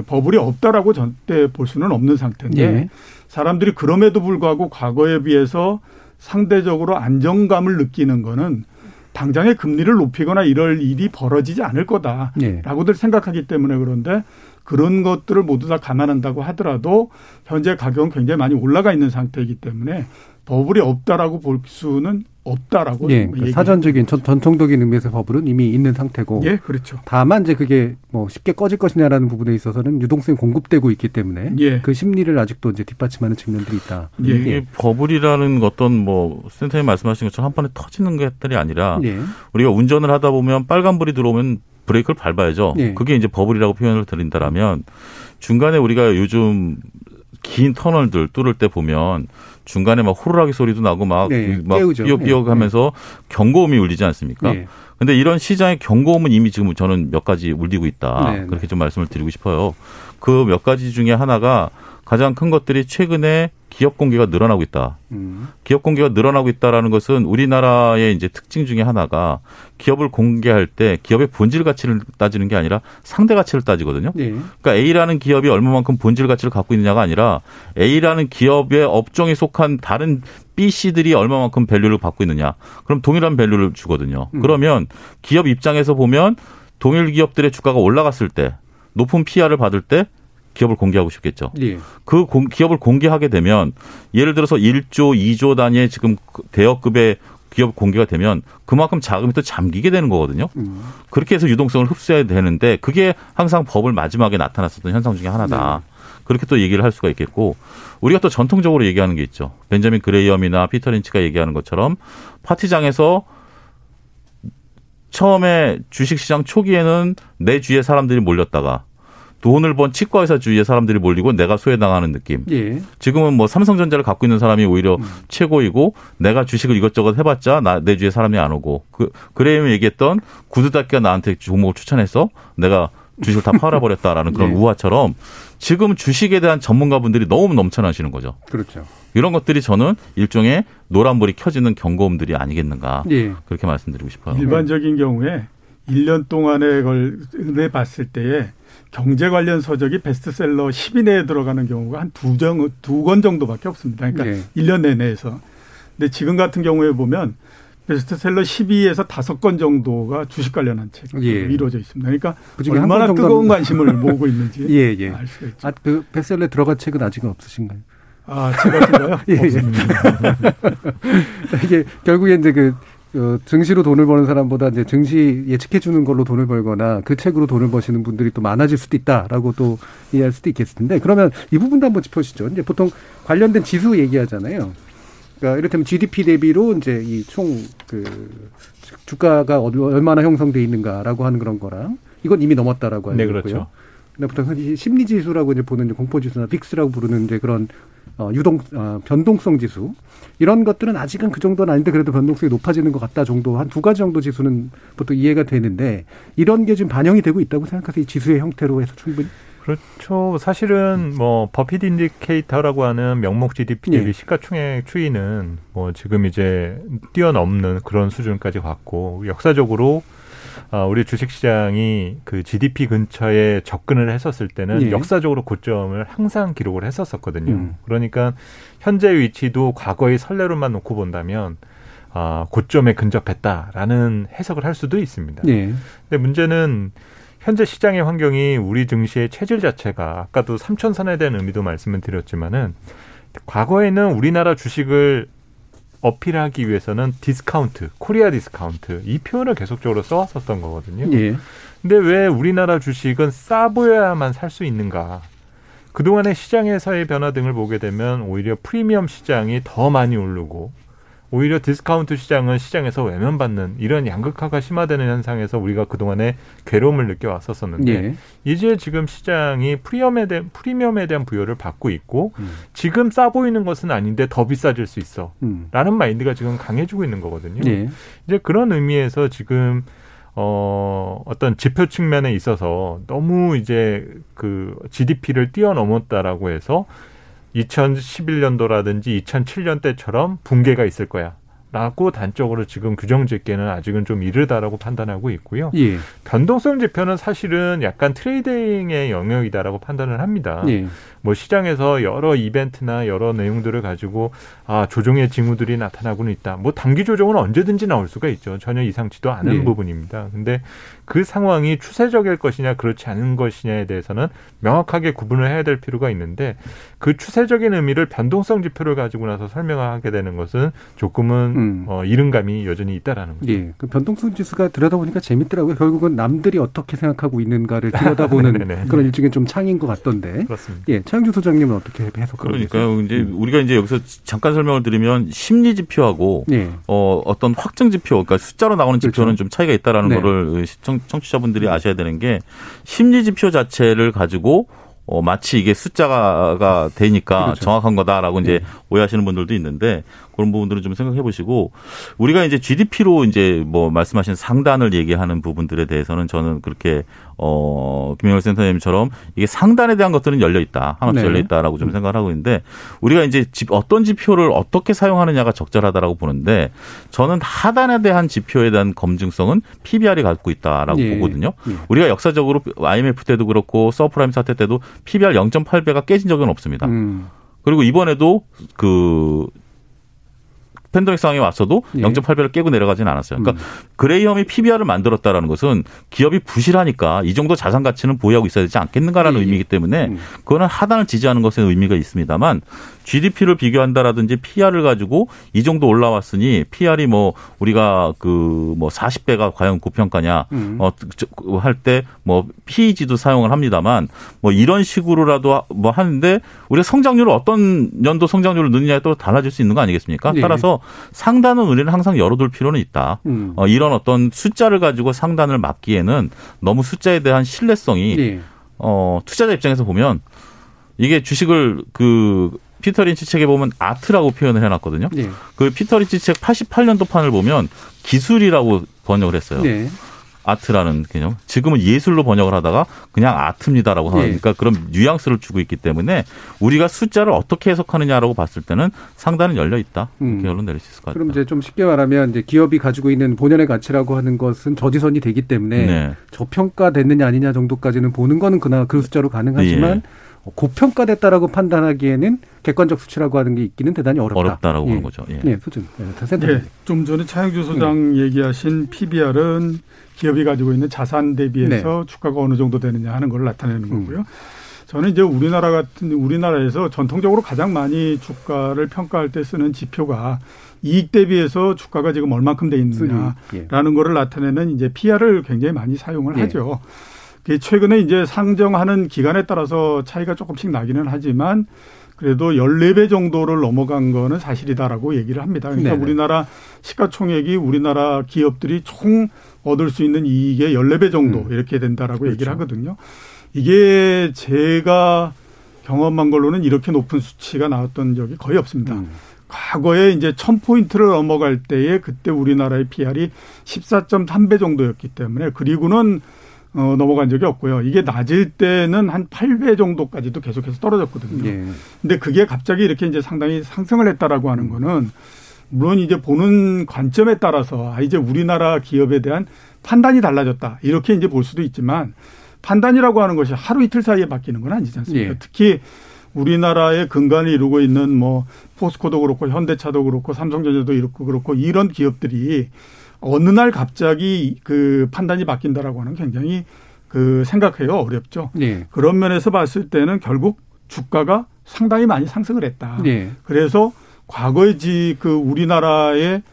버블이 없다라고 절대 볼 수는 없는 상태인데 예. 사람들이 그럼에도 불구하고 과거에 비해서 상대적으로 안정감을 느끼는 거는 당장에 금리를 높이거나 이럴 일이 벌어지지 않을 예. 거다라고들 생각하기 때문에 그런데 그런 것들을 모두 다 감안한다고 하더라도 현재 가격은 굉장히 많이 올라가 있는 상태이기 때문에 버블이 없다라고 볼 수는 없다라고 예, 그러니까 사전적인 전, 전통적인 의미에서 버블은 이미 있는 상태고 예, 그렇죠. 다만 이제 그게 뭐 쉽게 꺼질 것이냐라는 부분에 있어서는 유동성이 공급되고 있기 때문에 예. 그 심리를 아직도 이제 뒷받침하는 측면들이 있다. 예. 이게 버블이라는 어떤 뭐 센터님 말씀하신 것처럼 한 번에 터지는 것들이 아니라 예. 우리가 운전을 하다 보면 빨간불이 들어오면 브레이크를 밟아야죠. 예. 그게 이제 버블이라고 표현을 드린다라면 중간에 우리가 요즘 긴 터널들 뚫을 때 보면 중간에 막 호루라기 소리도 나고 막, 네, 막. 삐걱삐걱 하면서 경고음이 울리지 않습니까? 네. 근데 이런 시장의 경고음은 이미 지금 저는 몇 가지 울리고 있다. 네, 네. 그렇게 좀 말씀을 드리고 싶어요. 그 몇 가지 중에 하나가 가장 큰 것들이 최근에 기업 공개가 늘어나고 있다. 음. 기업 공개가 늘어나고 있다라는 것은 우리나라의 이제 특징 중에 하나가 기업을 공개할 때 기업의 본질 가치를 따지는 게 아니라 상대 가치를 따지거든요. 예. 그러니까 A라는 기업이 얼마만큼 본질 가치를 갖고 있느냐가 아니라 A라는 기업의 업종에 속한 다른 B, C들이 얼마만큼 value를 받고 있느냐. 그럼 동일한 value를 주거든요. 음. 그러면 기업 입장에서 보면 동일 기업들의 주가가 올라갔을 때 높은 PER을 받을 때 기업을 공개하고 싶겠죠. 예. 그 공- 기업을 공개하게 되면 예를 들어서 1조, 2조 단위의 지금 그 대어급의 기업 공개가 되면 그만큼 자금이 또 잠기게 되는 거거든요. 음. 그렇게 해서 유동성을 흡수해야 되는데 그게 항상 법을 마지막에 나타났었던 현상 중에 하나다. 그렇게 또 얘기를 할 수가 있겠고 우리가 또 전통적으로 얘기하는 게 있죠. 벤자민 그레이엄이나 피터 린치가 얘기하는 것처럼 파티장에서 처음에 주식시장 초기에는 내 주위에 사람들이 몰렸다가 돈을 번 치과 의사 주위에 사람들이 몰리고 내가 소외당하는 느낌. 예. 지금은 뭐 삼성전자를 갖고 있는 사람이 오히려 음. 최고이고 내가 주식을 이것저것 해봤자 나, 내 주위에 사람이 안 오고 그 그레임이 얘기했던 구두닦기가 나한테 종목을 추천해서 내가 주식을 다 팔아버렸다라는 그런 예. 우화처럼 지금 주식에 대한 전문가분들이 너무 넘쳐나시는 거죠. 그렇죠. 이런 것들이 저는 일종의 노란불이 켜지는 경고음들이 아니겠는가 예. 그렇게 말씀드리고 싶어요. 일반적인 경우에 1년 동안에 걸에 봤을 때에 경제 관련 서적이 베스트셀러 10위 내에 들어가는 경우가 한 두 정, 두 권 정도밖에 없습니다. 그러니까 예. 1년 내내에서. 근데 지금 같은 경우에 보면 베스트셀러 12에서 다섯 건 정도가 주식 관련한 책으로 예. 이루어져 있습니다. 그러니까 한 얼마나 뜨거운 관심을 모으고 있는지 예, 예. 알 수가 있죠. 아, 그 베스트셀러에 들어간 책은 아직은 없으신가요? 아, 제가 쓴거요? 예, 예. 이게 결국에 이제 그 어, 증시로 돈을 버는 사람보다 이제 증시 예측해 주는 걸로 돈을 벌거나 그 책으로 돈을 버시는 분들이 또 많아질 수도 있다라고 또 이해할 수도 있겠을 텐데 그러면 이 부분도 한번 짚어주시죠. 이제 보통 관련된 지수 얘기하잖아요. 그러니까 이를테면 GDP 대비로 이제 이 총 그 주가가 얼마나 형성돼 있는가라고 하는 그런 거랑 이건 이미 넘었다라고 알고 네, 있고요. 그렇죠. 근데 보통 이 심리 지수라고 이제 보는 공포 지수나 빅스라고 부르는 이제 그런 어, 유동 어, 변동성 지수 이런 것들은 아직은 그 정도는 아닌데 그래도 변동성이 높아지는 것 같다 정도 한 두 가지 정도 지수는 보통 이해가 되는데 이런 게 지금 반영이 되고 있다고 생각하세요? 이 지수의 형태로 해서 충분히 그렇죠. 사실은 뭐 Buffett indicator라고 하는 명목 GDP 대비 예. 시가총액 추이는 뭐 지금 이제 뛰어넘는 그런 수준까지 갔고 역사적으로 아, 우리 주식시장이 그 GDP 근처에 접근을 했었을 때는 예. 역사적으로 고점을 항상 기록을 했었었거든요. 음. 그러니까 현재 위치도 과거의 선례로만 놓고 본다면 아, 고점에 근접했다라는 해석을 할 수도 있습니다. 예. 근데 문제는 현재 시장의 환경이 우리 증시의 체질 자체가 아까도 삼천선에 대한 의미도 말씀을 드렸지만은 과거에는 우리나라 주식을 어필하기 위해서는 디스카운트, 코리아 디스카운트 이 표현을 계속적으로 써왔었던 거거든요. 예. 근데 왜 우리나라 주식은 싸 보여야만 살 수 있는가? 그동안의 시장에서의 변화 등을 보게 되면 오히려 프리미엄 시장이 더 많이 오르고 오히려 디스카운트 시장은 시장에서 외면받는 이런 양극화가 심화되는 현상에서 우리가 그동안에 괴로움을 느껴왔었었는데 예. 이제 지금 시장이 프리미엄에 대한 프리미엄에 대한 부여를 받고 있고 음. 지금 싸 보이는 것은 아닌데 더 비싸질 수 있어. 음. 라는 마인드가 지금 강해지고 있는 거거든요. 예. 이제 그런 의미에서 지금 어 어떤 지표 측면에 있어서 너무 이제 그 GDP를 뛰어넘었다라고 해서 2011년도라든지 2007년 때처럼 붕괴가 있을 거야. 라고 단적으로 지금 규정 짓기에는 아직은 좀 이르다라고 판단하고 있고요. 예. 변동성 지표는 사실은 약간 트레이딩의 영역이다라고 판단을 합니다. 예. 뭐 시장에서 여러 이벤트나 여러 내용들을 가지고 아 조정의 징후들이 나타나고는 있다. 뭐 단기 조정은 언제든지 나올 수가 있죠. 전혀 이상치도 않은 네. 부분입니다. 근데 그 상황이 추세적일 것이냐 그렇지 않은 것이냐에 대해서는 명확하게 구분을 해야 될 필요가 있는데 그 추세적인 의미를 변동성 지표를 가지고 나서 설명하게 되는 것은 조금은 음. 어, 이른감이 여전히 있다라는 거죠. 예. 그 변동성 지수가 들여다보니까 재밌더라고요. 결국은 남들이 어떻게 생각하고 있는가를 들여다보는 네, 네, 네. 그런 일종의 좀 창인 것 같던데. 그렇습니다. 예. 차영주 소장님은 어떻게 해석하고 그러니까요. 이제 음. 우리가 이제 여기서 잠깐 설명을 드리면 심리 지표하고 예. 어, 어떤 확정 지표, 그러니까 숫자로 나오는 지표는 그렇죠. 좀 차이가 있다라는 네. 거를 시청, 청취자분들이 아셔야 되는 게 심리 지표 자체를 가지고 어, 마치 이게 숫자가 되니까 그렇죠. 정확한 거다라고 이제 네. 오해하시는 분들도 있는데 그런 부분들은 좀 생각해 보시고 우리가 이제 GDP로 이제 뭐 말씀하신 상단을 얘기하는 부분들에 대해서는 저는 그렇게 어 김영열 센터님처럼 이게 상단에 대한 것들은 열려 있다 하나씩 네. 열려 있다라고 좀 생각을 하고 있는데 우리가 이제 어떤 지표를 어떻게 사용하느냐가 적절하다라고 보는데 저는 하단에 대한 지표에 대한 검증성은 PBR이 갖고 있다라고 네. 보거든요. 네. 우리가 역사적으로 IMF 때도 그렇고 서브프라임 사태 때도 PBR 0.8배가 깨진 적은 없습니다. 음. 그리고 이번에도 그 팬데믹 상황이 왔어도 예. 0.8배를 깨고 내려가지는 않았어요. 그러니까 음. 그레이엄이 PBR을 만들었다라는 것은 기업이 부실하니까 이 정도 자산 가치는 보유하고 있어야 되지 않겠는가라는 예. 의미이기 때문에 음. 그거는 하단을 지지하는 것에 의미가 있습니다만 GDP를 비교한다라든지 PR을 가지고 이 정도 올라왔으니 PR이 뭐 우리가 그 뭐 40배가 과연 고평가냐 음. 어할 때 뭐 PEG도 사용을 합니다만 뭐 이런 식으로라도 뭐 하는데 우리가 성장률을 어떤 연도 성장률을 넣느냐에 또 달라질 수 있는 거 아니겠습니까? 네. 따라서 상단은 우리는 항상 열어둘 필요는 있다. 음. 어, 이런 어떤 숫자를 가지고 상단을 막기에는 너무 숫자에 대한 신뢰성이 네. 어, 투자자 입장에서 보면 이게 주식을 그 피터 린치 책에 보면 아트라고 표현을 해놨거든요. 네. 그 피터 린치 책 88년도 판을 보면 기술이라고 번역을 했어요. 네. 아트라는 개념. 지금은 예술로 번역을 하다가 그냥 아트입니다라고 네. 하니까 그런 뉘앙스를 주고 있기 때문에 우리가 숫자를 어떻게 해석하느냐라고 봤을 때는 상단은 열려 있다. 음. 결론 내릴 수 있을 것 같아요. 그럼 이제 좀 쉽게 말하면 이제 기업이 가지고 있는 본연의 가치라고 하는 것은 저지선이 되기 때문에 네. 저평가됐느냐 아니냐 정도까지는 보는 거는 그나 그 숫자로 가능하지만 예. 고평가됐다라고 판단하기에는 객관적 수치라고 하는 게 있기는 대단히 어렵다. 어렵다라고 예. 하는 거죠. 예. 네, 소준. 네, 네, 좀 전에 차영주 소장 네. 얘기하신 PBR은 기업이 가지고 있는 자산 대비해서 네. 주가가 어느 정도 되느냐 하는 걸 나타내는 음. 거고요. 음. 저는 이제 우리나라 같은 우리나라에서 전통적으로 가장 많이 주가를 평가할 때 쓰는 지표가 이익 대비해서 주가가 지금 얼만큼 돼 있느냐라는 예. 거를 나타내는 이제 PR을 굉장히 많이 사용을 예. 하죠. 최근에 이제 상정하는 기간에 따라서 차이가 조금씩 나기는 하지만 그래도 14배 정도를 넘어간 거는 사실이다라고 얘기를 합니다. 그러니까 네네. 우리나라 시가총액이 우리나라 기업들이 총 얻을 수 있는 이익의 14배 정도 음. 이렇게 된다라고 그렇죠. 얘기를 하거든요. 이게 제가 경험한 걸로는 이렇게 높은 수치가 나왔던 적이 거의 없습니다. 음. 과거에 이제 1000포인트를 넘어갈 때에 그때 우리나라의 PR이 14.3배 정도였기 때문에 그리고는 어, 넘어간 적이 없고요. 이게 낮을 때는 한 8배 정도까지도 계속해서 떨어졌거든요. 예. 근데 그게 갑자기 이렇게 이제 상당히 상승을 했다라고 하는 거는 물론 이제 보는 관점에 따라서 아, 이제 우리나라 기업에 대한 판단이 달라졌다. 이렇게 이제 볼 수도 있지만 판단이라고 하는 것이 하루 이틀 사이에 바뀌는 건 아니지 않습니까? 예. 특히 우리나라의 근간을 이루고 있는 뭐 포스코도 그렇고 현대차도 그렇고 삼성전자도 이렇고 그렇고 이런 기업들이 어느 날 갑자기 그 판단이 바뀐다라고 하는 굉장히 그 생각해요 어렵죠. 네. 그런 면에서 봤을 때는 결국 주가가 상당히 많이 상승을 했다. 네. 그래서 과거에 지그 우리나라의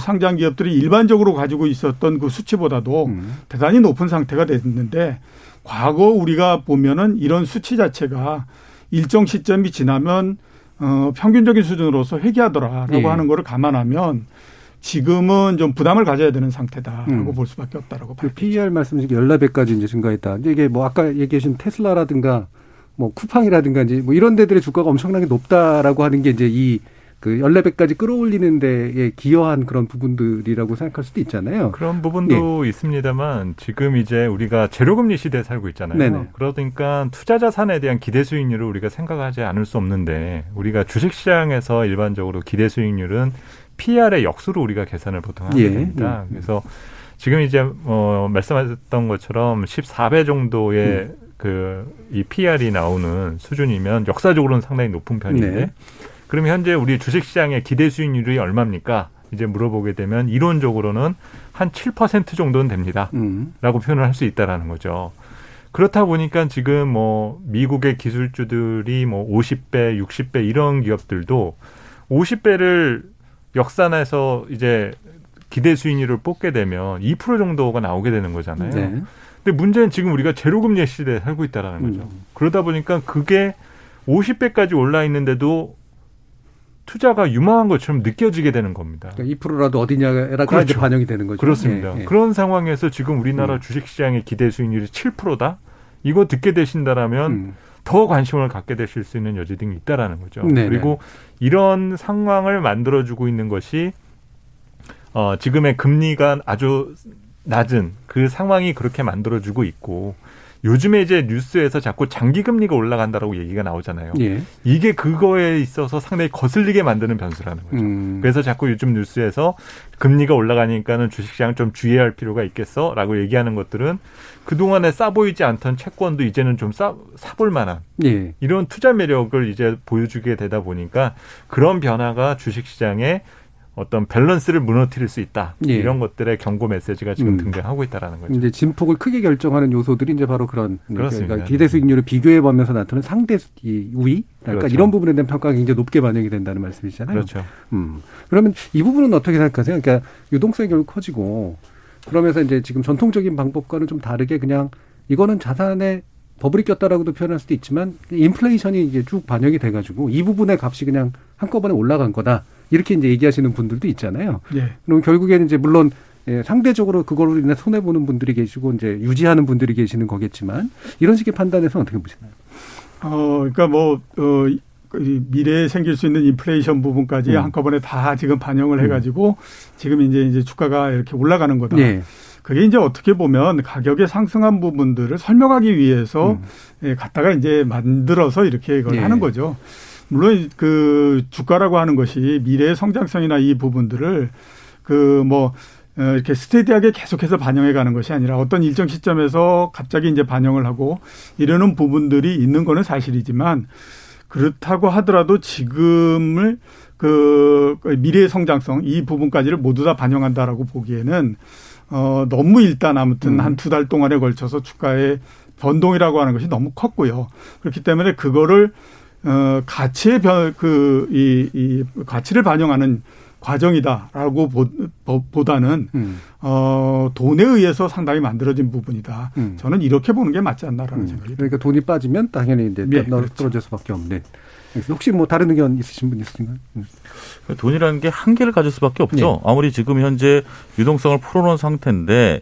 상장 기업들이 일반적으로 가지고 있었던 그 수치보다도 음. 대단히 높은 상태가 됐는데 과거 우리가 보면은 이런 수치 자체가 일정 시점이 지나면 어 평균적인 수준으로서 회귀하더라라고 네. 하는 거를 감안하면 지금은 좀 부담을 가져야 되는 상태다라고 음. 볼 수밖에 없다라고 그 PER 말씀 중에 14배까지 이제 증가했다. 이게 뭐 아까 얘기하신 테슬라라든가 뭐 쿠팡이라든가 이제 뭐 이런 데들의 주가가 엄청나게 높다라고 하는 게 이제 이그 14배까지 끌어올리는 데에 기여한 그런 부분들이라고 생각할 수도 있잖아요. 그런 부분도 예. 있습니다만 지금 이제 우리가 제로금리 시대에 살고 있잖아요. 네네. 그러니까 투자 자 산에 대한 기대 수익률을 우리가 생각하지 않을 수 없는데 우리가 주식 시장에서 일반적으로 기대 수익률은 PR의 역수로 우리가 계산을 보통 하게 예. 됩니다. 예. 그래서 지금 이제 어 말씀하셨던 것처럼 14배 정도의 음. 그이 PR이 나오는 수준이면 역사적으로는 상당히 높은 편인데 네. 그러면 현재 우리 주식 시장의 기대 수익률이 얼마입니까? 이제 물어보게 되면 이론적으로는 한 7% 정도는 됩니다. 음. 라고 표현을 할 수 있다라는 거죠. 그렇다 보니까 지금 뭐 미국의 기술주들이 뭐 50배, 60배 이런 기업들도 50배를 역산해서 이제 기대 수익률을 뽑게 되면 2% 정도가 나오게 되는 거잖아요. 네. 근데 문제는 지금 우리가 제로금리 시대에 살고 있다라는 거죠. 음. 그러다 보니까 그게 50배까지 올라 있는데도 투자가 유망한 것처럼 느껴지게 되는 겁니다. 그러니까 2%라도 어디냐가 그렇죠. 반영이 되는 거죠. 그렇습니다. 예, 예. 그런 상황에서 지금 우리나라 음. 주식시장의 기대 수익률이 7%다? 이거 듣게 되신다라면 음. 더 관심을 갖게 되실 수 있는 여지 등이 있다라는 거죠. 네네. 그리고 이런 상황을 만들어주고 있는 것이 어, 지금의 금리가 아주 낮은 그 상황이 그렇게 만들어주고 있고 요즘에 이제 뉴스에서 자꾸 장기 금리가 올라간다라고 얘기가 나오잖아요. 예. 이게 그거에 있어서 상당히 거슬리게 만드는 변수라는 거죠. 음. 그래서 자꾸 요즘 뉴스에서 금리가 올라가니까는 주식시장 좀 주의할 필요가 있겠어라고 얘기하는 것들은 그동안에 싸 보이지 않던 채권도 이제는 좀 싸, 사볼 만한 예. 이런 투자 매력을 이제 보여주게 되다 보니까 그런 변화가 주식시장에 어떤 밸런스를 무너뜨릴 수 있다. 예. 이런 것들의 경고 메시지가 지금 음. 등장하고 있다라는 거죠. 이제 진폭을 크게 결정하는 요소들이 이제 바로 그런 그렇습니다. 그러니까 기대 수익률을 비교해 보면서 나타나는 상대 우위, 그러니까 그렇죠. 이런 부분에 대한 평가가 굉장히 높게 반영이 된다는 말씀이시잖아요. 그렇죠. 음. 그러면 이 부분은 어떻게 생각하세요? 그러니까 유동성이 결국 커지고 그러면서 이제 지금 전통적인 방법과는 좀 다르게 그냥 이거는 자산에 버블이 꼈다라고도 표현할 수도 있지만 인플레이션이 이제 쭉 반영이 돼가지고 이 부분의 값이 그냥 한꺼번에 올라간 거다. 이렇게 이제 얘기하시는 분들도 있잖아요. 예. 그럼 결국에는 이제 물론 예, 상대적으로 그걸로 인해 손해 보는 분들이 계시고 이제 유지하는 분들이 계시는 거겠지만 이런 식의 판단에서 어떻게 보시나요? 어, 그러니까 뭐 어, 미래에 생길 수 있는 인플레이션 부분까지 음. 한꺼번에 다 지금 반영을 음. 해가지고 지금 이제 이제 주가가 이렇게 올라가는 거다. 예. 그게 이제 어떻게 보면 가격의 상승한 부분들을 설명하기 위해서 음. 예, 갖다가 이제 만들어서 이렇게 이걸 예. 하는 거죠. 물론 그 주가라고 하는 것이 미래의 성장성이나 이 부분들을 그뭐 어, 이렇게 스테디하게 계속해서 반영해 가는 것이 아니라 어떤 일정 시점에서 갑자기 이제 반영을 하고 이러는 부분들이 있는 거는 사실이지만 그렇다고 하더라도 지금을 그 미래의 성장성 이 부분까지를 모두 다 반영한다라고 보기에는 어 너무 일단 아무튼 음. 한두 달 동안에 걸쳐서 주가의 변동이라고 하는 것이 너무 컸고요. 그렇기 때문에 그거를 어, 가치의 변, 그, 이, 이, 가치를 반영하는 과정이다라고 보, 보다는, 음. 어, 돈에 의해서 상당히 만들어진 부분이다. 음. 저는 이렇게 보는 게 맞지 않나라는 음. 생각이 그러니까 돈이 빠지면 당연히 이제 네, 떨어질 그렇죠. 수밖에 없는. 혹시 뭐 다른 의견 있으신 분 있으신가요? 음. 돈이라는 게 한계를 가질 수밖에 없죠. 네. 아무리 지금 현재 유동성을 풀어놓은 상태인데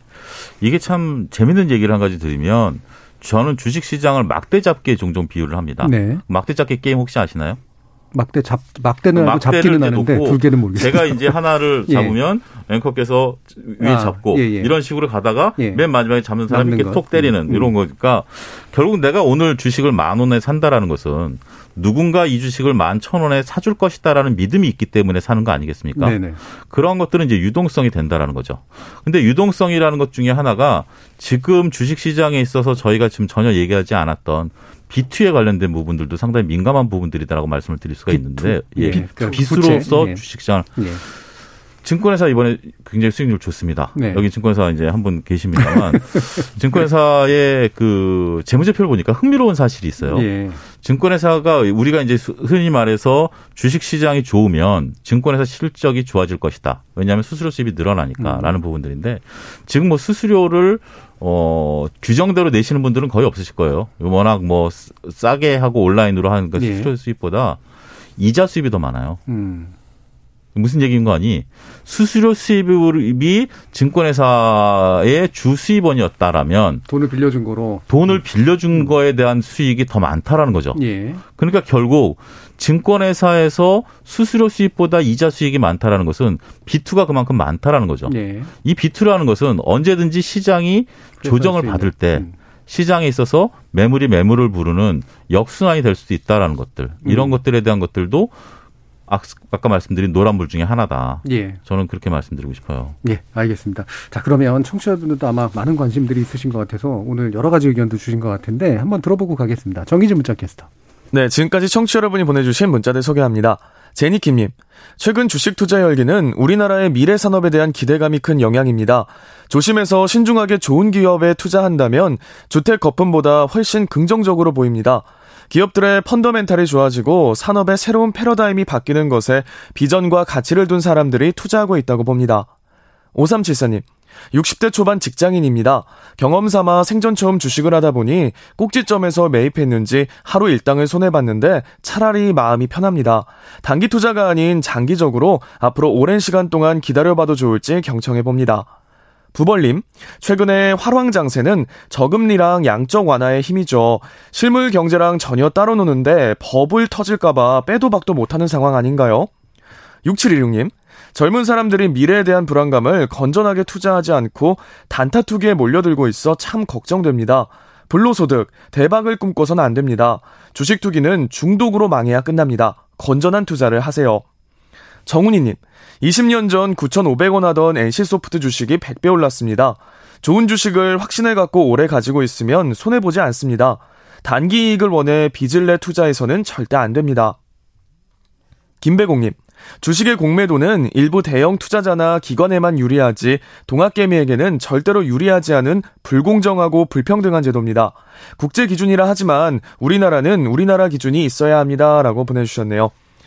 이게 참 재밌는 얘기를 한 가지 드리면 저는 주식 시장을 막대 잡기에 종종 비유를 합니다. 네. 막대 잡기 게임 혹시 아시나요? 막대 잡 막대는 알고 잡기는 아는데 두 개는 모르겠어요. 제가 이제 하나를 예. 잡으면 앵커께서 위에 아, 잡고 예, 예. 이런 식으로 가다가 예. 맨 마지막에 잡는 사람이 이렇게 톡 때리는 음. 이런 거니까 결국 내가 오늘 주식을 만 원에 산다라는 것은 누군가 이 주식을 만 천 원에 사줄 것이다라는 믿음이 있기 때문에 사는 거 아니겠습니까? 네네. 그런 것들은 이제 유동성이 된다라는 거죠. 근데 유동성이라는 것 중에 하나가 지금 주식 시장에 있어서 저희가 지금 전혀 얘기하지 않았던 비투에 관련된 부분들도 상당히 민감한 부분들이다라고 말씀을 드릴 수가 있는데 예. 예. 그러니까 비수로서 예. 주식시장 예. 증권회사 이번에 굉장히 수익률 좋습니다. 네. 여기 증권회사 이제 한 분 계십니다만 증권회사의 그 재무제표를 보니까 흥미로운 사실이 있어요. 예. 증권회사가 우리가 이제 흔히 말해서 주식시장이 좋으면 증권회사 실적이 좋아질 것이다. 왜냐하면 수수료 수입이 늘어나니까라는 음. 부분들인데 지금 뭐 수수료를 어, 규정대로 내시는 분들은 거의 없으실 거예요. 워낙 뭐 싸게 하고 온라인으로 하는 그 수수료 수입보다 이자 수입이 더 많아요. 음. 무슨 얘기인 거 아니? 수수료 수입이 증권회사의 주 수입원이었다라면 돈을 빌려준 거로 돈을 빌려준 거에 대한 수익이 더 많다라는 거죠. 예. 그러니까 결국 증권회사에서 수수료 수입보다 이자 수익이 많다라는 것은 비투가 그만큼 많다라는 거죠. 예. 이 비투라는 것은 언제든지 시장이 조정을 받을 때 음. 시장에 있어서 매물이 매물을 부르는 역순환이 될 수도 있다라는 것들 이런 음. 것들에 대한 것들도 아까 말씀드린 노란불 중에 하나다. 예. 저는 그렇게 말씀드리고 싶어요. 예, 알겠습니다. 자, 그러면 청취자분들도 아마 많은 관심들이 있으신 것 같아서 오늘 여러 가지 의견도 주신 것 같은데 한번 들어보고 가겠습니다. 정기진 문자 캐스터. 네, 지금까지 청취자 여러분이 보내주신 문자들 소개합니다. 제니킴님, 최근 주식 투자 열기는 우리나라의 미래 산업에 대한 기대감이 큰 영향입니다. 조심해서 신중하게 좋은 기업에 투자한다면 주택 거품보다 훨씬 긍정적으로 보입니다. 기업들의 펀더멘탈이 좋아지고 산업의 새로운 패러다임이 바뀌는 것에 비전과 가치를 둔 사람들이 투자하고 있다고 봅니다. 5374님, 60대 초반 직장인입니다. 경험 삼아 생전 처음 주식을 하다 보니 꼭지점에서 매입했는지 하루 일당을 손해봤는데 차라리 마음이 편합니다. 단기 투자가 아닌 장기적으로 앞으로 오랜 시간 동안 기다려봐도 좋을지 경청해봅니다. 부벌님, 최근에 활황장세는 저금리랑 양적 완화의 힘이죠. 실물 경제랑 전혀 따로 노는데 버블 터질까봐 빼도 박도 못하는 상황 아닌가요? 6716님, 젊은 사람들이 미래에 대한 불안감을 건전하게 투자하지 않고 단타 투기에 몰려들고 있어 참 걱정됩니다. 불로소득, 대박을 꿈꿔선 안 됩니다. 주식 투기는 중독으로 망해야 끝납니다. 건전한 투자를 하세요. 정훈이님, 20년 전 9,500원 하던 NC소프트 주식이 100배 올랐습니다. 좋은 주식을 확신을 갖고 오래 가지고 있으면 손해보지 않습니다. 단기 이익을 원해 빚을 내 투자해서는 절대 안 됩니다. 김배공님, 주식의 공매도는 일부 대형 투자자나 기관에만 유리하지 동학개미에게는 절대로 유리하지 않은 불공정하고 불평등한 제도입니다. 국제 기준이라 하지만 우리나라는 우리나라 기준이 있어야 합니다. 라고 보내주셨네요.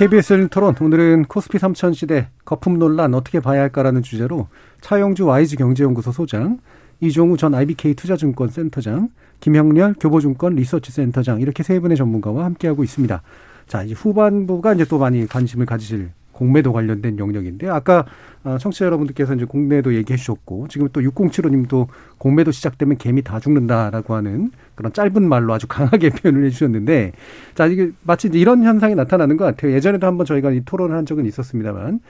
KBS 열린 토론 오늘은 코스피 3천 시대 거품 논란 어떻게 봐야 할까라는 주제로 차영주 YG 경제연구소 소장, 이종우 전 IBK 투자증권 센터장, 김형렬 교보증권 리서치 센터장 이렇게 세 분의 전문가와 함께하고 있습니다. 자, 이제 후반부가 이제 또 많이 관심을 가지실 공매도 관련된 영역인데 아까 어, 청취자 여러분들께서 이제 공매도 얘기해 주셨고 지금 또 6075님도 공매도 시작되면 개미 다 죽는다라고 하는 그런 짧은 말로 아주 강하게 표현을 해 주셨는데 자 이게 마치 이런 현상이 나타나는 것 같아요. 예전에도 한번 저희가 이 토론을 한 적은 있었습니다만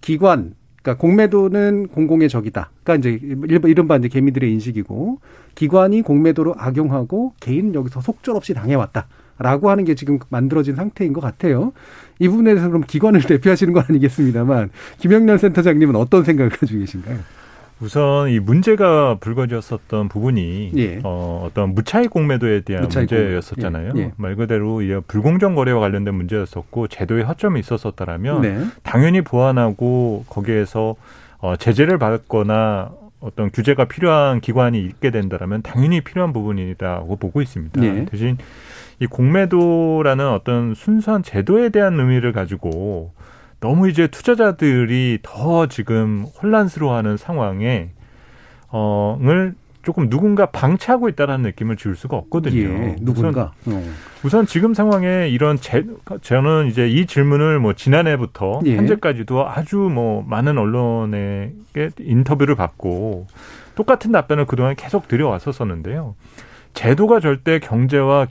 기관 그러니까 공매도는 공공의 적이다. 그러니까 이제 이른바 이제 개미들의 인식이고 기관이 공매도로 악용하고 개인은 여기서 속절없이 당해왔다. 라고 하는 게 지금 만들어진 상태인 것 같아요. 이 부분에 대해서 그럼 기관을 대표하시는 건 아니겠습니다만 김영렬 센터장님은 어떤 생각을 가지고 계신가요? 우선 이 문제가 불거졌었던 부분이 예. 어, 어떤 무차익 공매도에 대한 무차익 문제였었잖아요. 예. 예. 말 그대로 이 불공정 거래와 관련된 문제였었고 제도에 허점이 있었었다라면 네. 당연히 보완하고 거기에서 어, 제재를 받거나 어떤 규제가 필요한 기관이 있게 된다라면 당연히 필요한 부분이라고 보고 있습니다. 예. 대신 이 공매도라는 어떤 순수한 제도에 대한 의미를 가지고 너무 이제 투자자들이 더 지금 혼란스러워하는 상황에 어을 조금 누군가 방치하고 있다라는 느낌을 지울 수가 없거든요. 예, 누군가. 우선, 어. 우선, 지금 상황에 이런 제, 저는 이제 이 질문을 뭐 지난해부터 예. 현재까지도 아주 뭐 많은 언론에게 인터뷰를 받고 똑같은 답변을 그동안 계속 드려왔었었는데요. 제도가 절대 경제와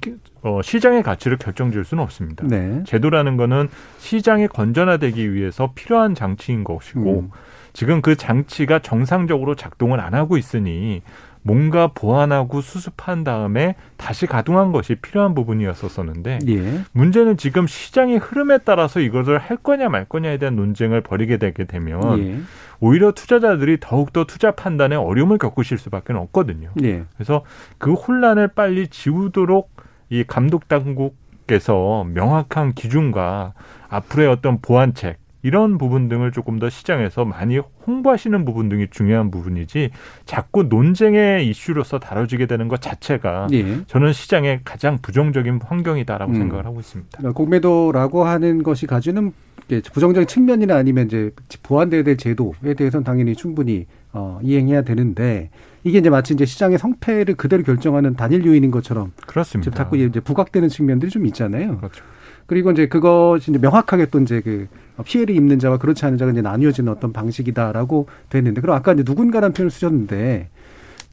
어, 시장의 가치를 결정지을 수는 없습니다. 네. 제도라는 거는 시장이 건전화되기 위해서 필요한 장치인 것이고 음. 지금 그 장치가 정상적으로 작동을 안 하고 있으니 뭔가 보완하고 수습한 다음에 다시 가동한 것이 필요한 부분이었었는데 예. 문제는 지금 시장의 흐름에 따라서 이것을 할 거냐 말 거냐에 대한 논쟁을 벌이게 되게 되면 예. 오히려 투자자들이 더욱더 투자 판단에 어려움을 겪으실 수밖에 없거든요. 예. 그래서 그 혼란을 빨리 지우도록 이 감독 당국께서 명확한 기준과 앞으로의 어떤 보완책 이런 부분 등을 조금 더 시장에서 많이 홍보하시는 부분 등이 중요한 부분이지 자꾸 논쟁의 이슈로서 다뤄지게 되는 것 자체가 예. 저는 시장의 가장 부정적인 환경이다라고 음. 생각을 하고 있습니다. 그러니까 공매도라고 하는 것이 가지는 부정적인 측면이나 아니면 이제 보완돼야 될 제도에 대해서는 당연히 충분히 어, 이행해야 되는데 이게 이제 마치 이제 시장의 성패를 그대로 결정하는 단일 요인인 것처럼 그렇습니다. 자꾸 이제 부각되는 측면들이 좀 있잖아요. 그렇죠. 그리고 이제 그것이 이제 명확하게 또 이제 그 피해를 입는 자와 그렇지 않은 자가 이제 나뉘어지는 어떤 방식이다라고 됐는데 그럼 아까 이제 누군가라는 표현을 쓰셨는데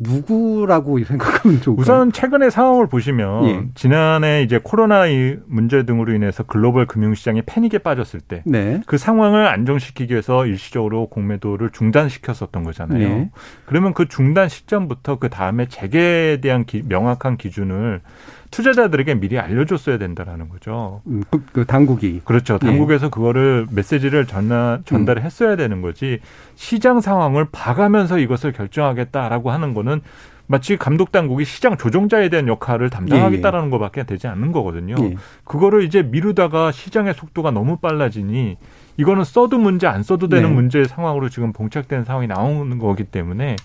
누구라고 생각하면 좋을까요? 우선 최근의 상황을 보시면 예. 지난해 이제 코로나 이 문제 등으로 인해서 글로벌 금융시장이 패닉에 빠졌을 때그 네. 상황을 안정시키기 위해서 일시적으로 공매도를 중단시켰었던 거잖아요. 네. 그러면 그 중단 시점부터 그 다음에 재개에 대한 기- 명확한 기준을 투자자들에게 미리 알려줬어야 된다라는 거죠. 음, 그, 그 당국이 그렇죠. 당국에서 그거를 메시지를 전달, 전달을 했어야 되는 거지 시장 상황을 봐가면서 이것을 결정하겠다라고 하는 거는 마치 감독 당국이 시장 조종자에 대한 역할을 담당하겠다라는 것밖에 되지 않는 거거든요. 예. 그거를 이제 미루다가 시장의 속도가 너무 빨라지니 이거는 써도 문제 안 써도 되는 네. 문제의 상황으로 지금 봉착된 상황이 나오는 거기 때문에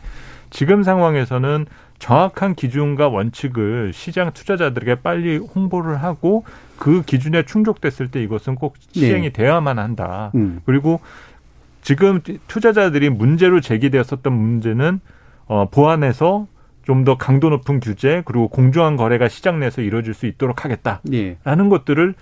지금 상황에서는 정확한 기준과 원칙을 시장 투자자들에게 빨리 홍보를 하고 그 기준에 충족됐을 때 이것은 꼭 시행이 네. 돼야만 한다. 음. 그리고 지금 투자자들이 문제로 제기되었었던 문제는 어, 보완해서 좀 더 강도 높은 규제 그리고 공정한 거래가 시장 내에서 이루어질 수 있도록 하겠다라는 예. 것들을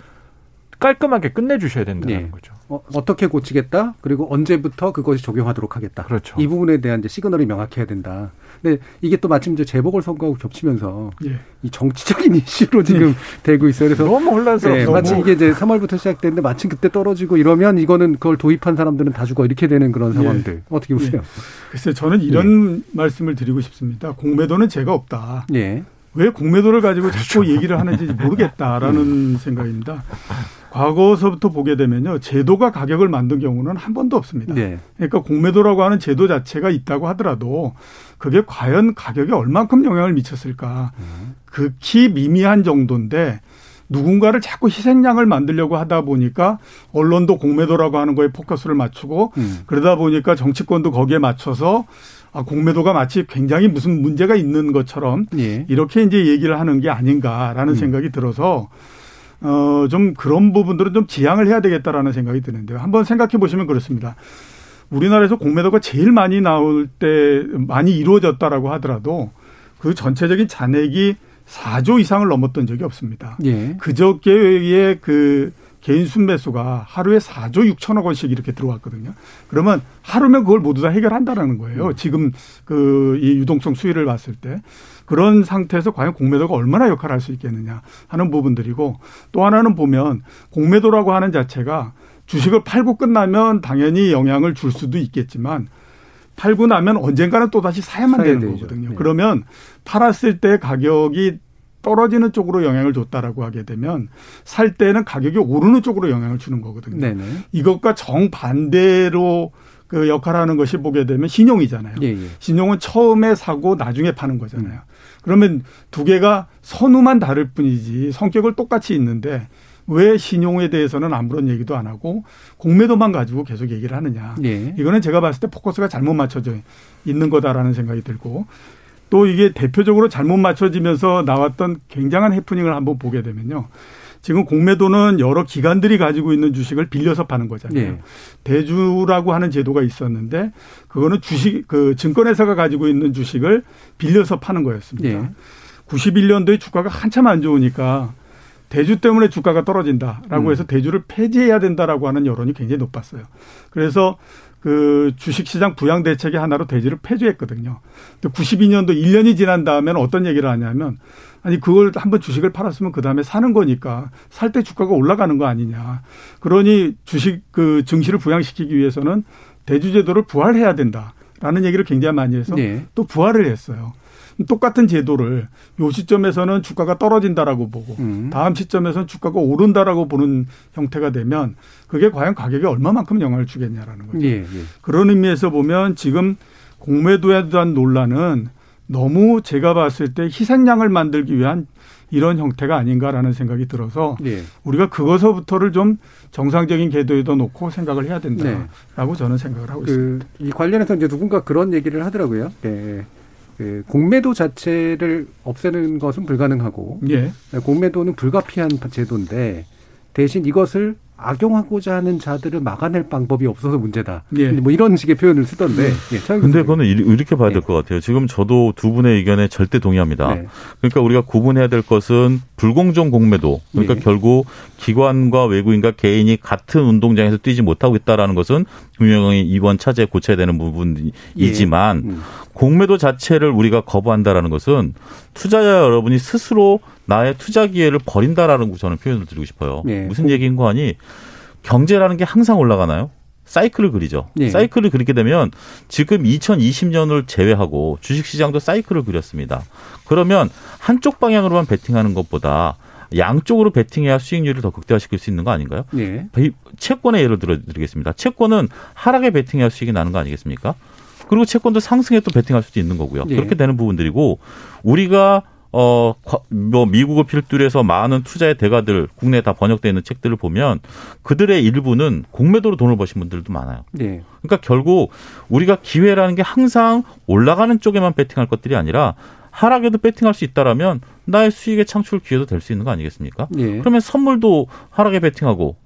깔끔하게 끝내주셔야 된다는 예. 거죠. 어, 어떻게 고치겠다? 그리고 언제부터 그것이 적용하도록 하겠다. 그렇죠. 이 부분에 대한 이제 시그널이 명확해야 된다. 근데 이게 또 마침 이제 재보궐 선거하고 겹치면서 예. 이 정치적인 이슈로 지금 되고 있어요. 그래서 너무 혼란스럽고 네, 너무- 마치 이게 이제 3월부터 시작됐는데 마침 그때 떨어지고 이러면 이거는 그걸 도입한 사람들은 다 죽어 이렇게 되는 그런 상황들 예. 어떻게 보세요? 글쎄 저는 이런 말씀을 드리고 싶습니다. 공매도는 죄가 없다. 예. 왜 공매도를 가지고 자꾸 얘기를 하는지 모르겠다라는 생각입니다. 과거서부터 보게 되면요. 제도가 가격을 만든 경우는 한 번도 없습니다. 네. 그러니까 공매도라고 하는 제도 자체가 있다고 하더라도 그게 과연 가격에 얼만큼 영향을 미쳤을까. 극히 미미한 정도인데 누군가를 자꾸 희생양을 만들려고 하다 보니까 언론도 공매도라고 하는 거에 포커스를 맞추고 음. 그러다 보니까 정치권도 거기에 맞춰서 아, 공매도가 마치 굉장히 무슨 문제가 있는 것처럼 예. 이렇게 이제 얘기를 하는 게 아닌가라는 음. 생각이 들어서 어, 좀 그런 부분들은 좀 지양을 해야 되겠다라는 생각이 드는데요. 한번 생각해 보시면 그렇습니다. 우리나라에서 공매도가 제일 많이 나올 때 많이 이루어졌다라고 하더라도 그 전체적인 잔액이 4조 이상을 넘었던 적이 없습니다. 예. 그저께의 그 개인 순매수가 하루에 4조 6천억 원씩 이렇게 들어왔거든요. 그러면 하루면 그걸 모두 다 해결한다라는 거예요. 지금 그 이 유동성 수위를 봤을 때 그런 상태에서 과연 공매도가 얼마나 역할을 할 수 있겠느냐 하는 부분들이고 또 하나는 보면 공매도라고 하는 자체가 주식을 팔고 끝나면 당연히 영향을 줄 수도 있겠지만 팔고 나면 언젠가는 또 다시 사야만 사야 되는 되죠. 거거든요. 네. 그러면 팔았을 때 가격이 떨어지는 쪽으로 영향을 줬다라고 하게 되면 살 때는 가격이 오르는 쪽으로 영향을 주는 거거든요. 네네. 이것과 정반대로 그 역할하는 것이 보게 되면 신용이잖아요. 예, 예. 신용은 처음에 사고 나중에 파는 거잖아요. 그러면 두 개가 선후만 다를 뿐이지 성격을 똑같이 있는데 왜 신용에 대해서는 아무런 얘기도 안 하고 공매도만 가지고 계속 얘기를 하느냐. 예. 이거는 제가 봤을 때 포커스가 잘못 맞춰져 있는 거다라는 생각이 들고 또 이게 대표적으로 잘못 맞춰지면서 나왔던 굉장한 해프닝을 한번 보게 되면요. 지금 공매도는 여러 기관들이 가지고 있는 주식을 빌려서 파는 거잖아요. 예. 대주라고 하는 제도가 있었는데 그거는 주식 그 증권회사가 가지고 있는 주식을 빌려서 파는 거였습니다. 예. 91년도에 주가가 한참 안 좋으니까 대주 때문에 주가가 떨어진다라고 음. 해서 대주를 폐지해야 된다라고 하는 여론이 굉장히 높았어요. 그래서 그 주식시장 부양 대책의 하나로 대주를 폐지했거든요. 근데 92년도 1년이 지난 다음에는 어떤 얘기를 하냐면 아니 그걸 한번 주식을 팔았으면 그 다음에 사는 거니까 살 때 주가가 올라가는 거 아니냐. 그러니 주식 그 증시를 부양시키기 위해서는 대주제도를 부활해야 된다라는 얘기를 굉장히 많이 해서 네. 또 부활을 했어요. 똑같은 제도를 요 시점에서는 주가가 떨어진다라고 보고 음. 다음 시점에서는 주가가 오른다라고 보는 형태가 되면 그게 과연 가격에 얼마만큼 영향을 주겠냐라는 거죠. 예, 예. 그런 의미에서 보면 지금 공매도에 대한 논란은 너무 제가 봤을 때 희생양을 만들기 위한 이런 형태가 아닌가라는 생각이 들어서 예. 우리가 그것서부터를 좀 정상적인 궤도에도 놓고 생각을 해야 된다라고 네. 저는 생각을 하고 있습니다. 그, 이 관련해서 이제 누군가 그런 얘기를 하더라고요. 예. 그 공매도 자체를 없애는 것은 불가능하고 예. 공매도는 불가피한 제도인데 대신 이것을 악용하고자 하는 자들을 막아낼 방법이 없어서 문제다. 예. 뭐 이런 식의 표현을 쓰던데. 예, 근데 그거는 이렇게 봐야 될것 같아요. 지금 저도 두 분의 의견에 절대 동의합니다. 네. 그러니까 우리가 구분해야 될 것은 불공정 공매도. 그러니까 예. 결국 기관과 외국인과 개인이 같은 운동장에서 뛰지 못하고 있다라는 것은 분명히 이번 차제에 고쳐야 되는 부분이지만 음. 공매도 자체를 우리가 거부한다라는 것은 투자자 여러분이 스스로 나의 투자 기회를 버린다라는 거 저는 표현을 드리고 싶어요. 예. 무슨 얘기인 거 아니? 경제라는 게 항상 올라가나요? 사이클을 그리죠. 예. 사이클을 그리게 되면 지금 2020년을 제외하고 주식시장도 사이클을 그렸습니다. 그러면 한쪽 방향으로만 베팅하는 것보다 양쪽으로 베팅해야 수익률을 더 극대화시킬 수 있는 거 아닌가요? 예. 채권의 예를 들어 드리겠습니다. 채권은 하락에 베팅해야 수익이 나는 거 아니겠습니까? 그리고 채권도 상승에 또 베팅할 수도 있는 거고요. 예. 그렇게 되는 부분들이고 우리가 어, 뭐, 미국을 필두로 해서 많은 투자의 대가들, 국내에 다 번역되어 있는 책들을 보면 그들의 일부는 공매도로 돈을 버신 분들도 많아요. 예. 그러니까 결국 우리가 기회라는 게 항상 올라가는 쪽에만 베팅할 것들이 아니라 하락에도 베팅할 수 있다라면 나의 수익의 창출 기회도 될 수 있는 거 아니겠습니까? 예. 그러면 선물도 하락에 베팅하고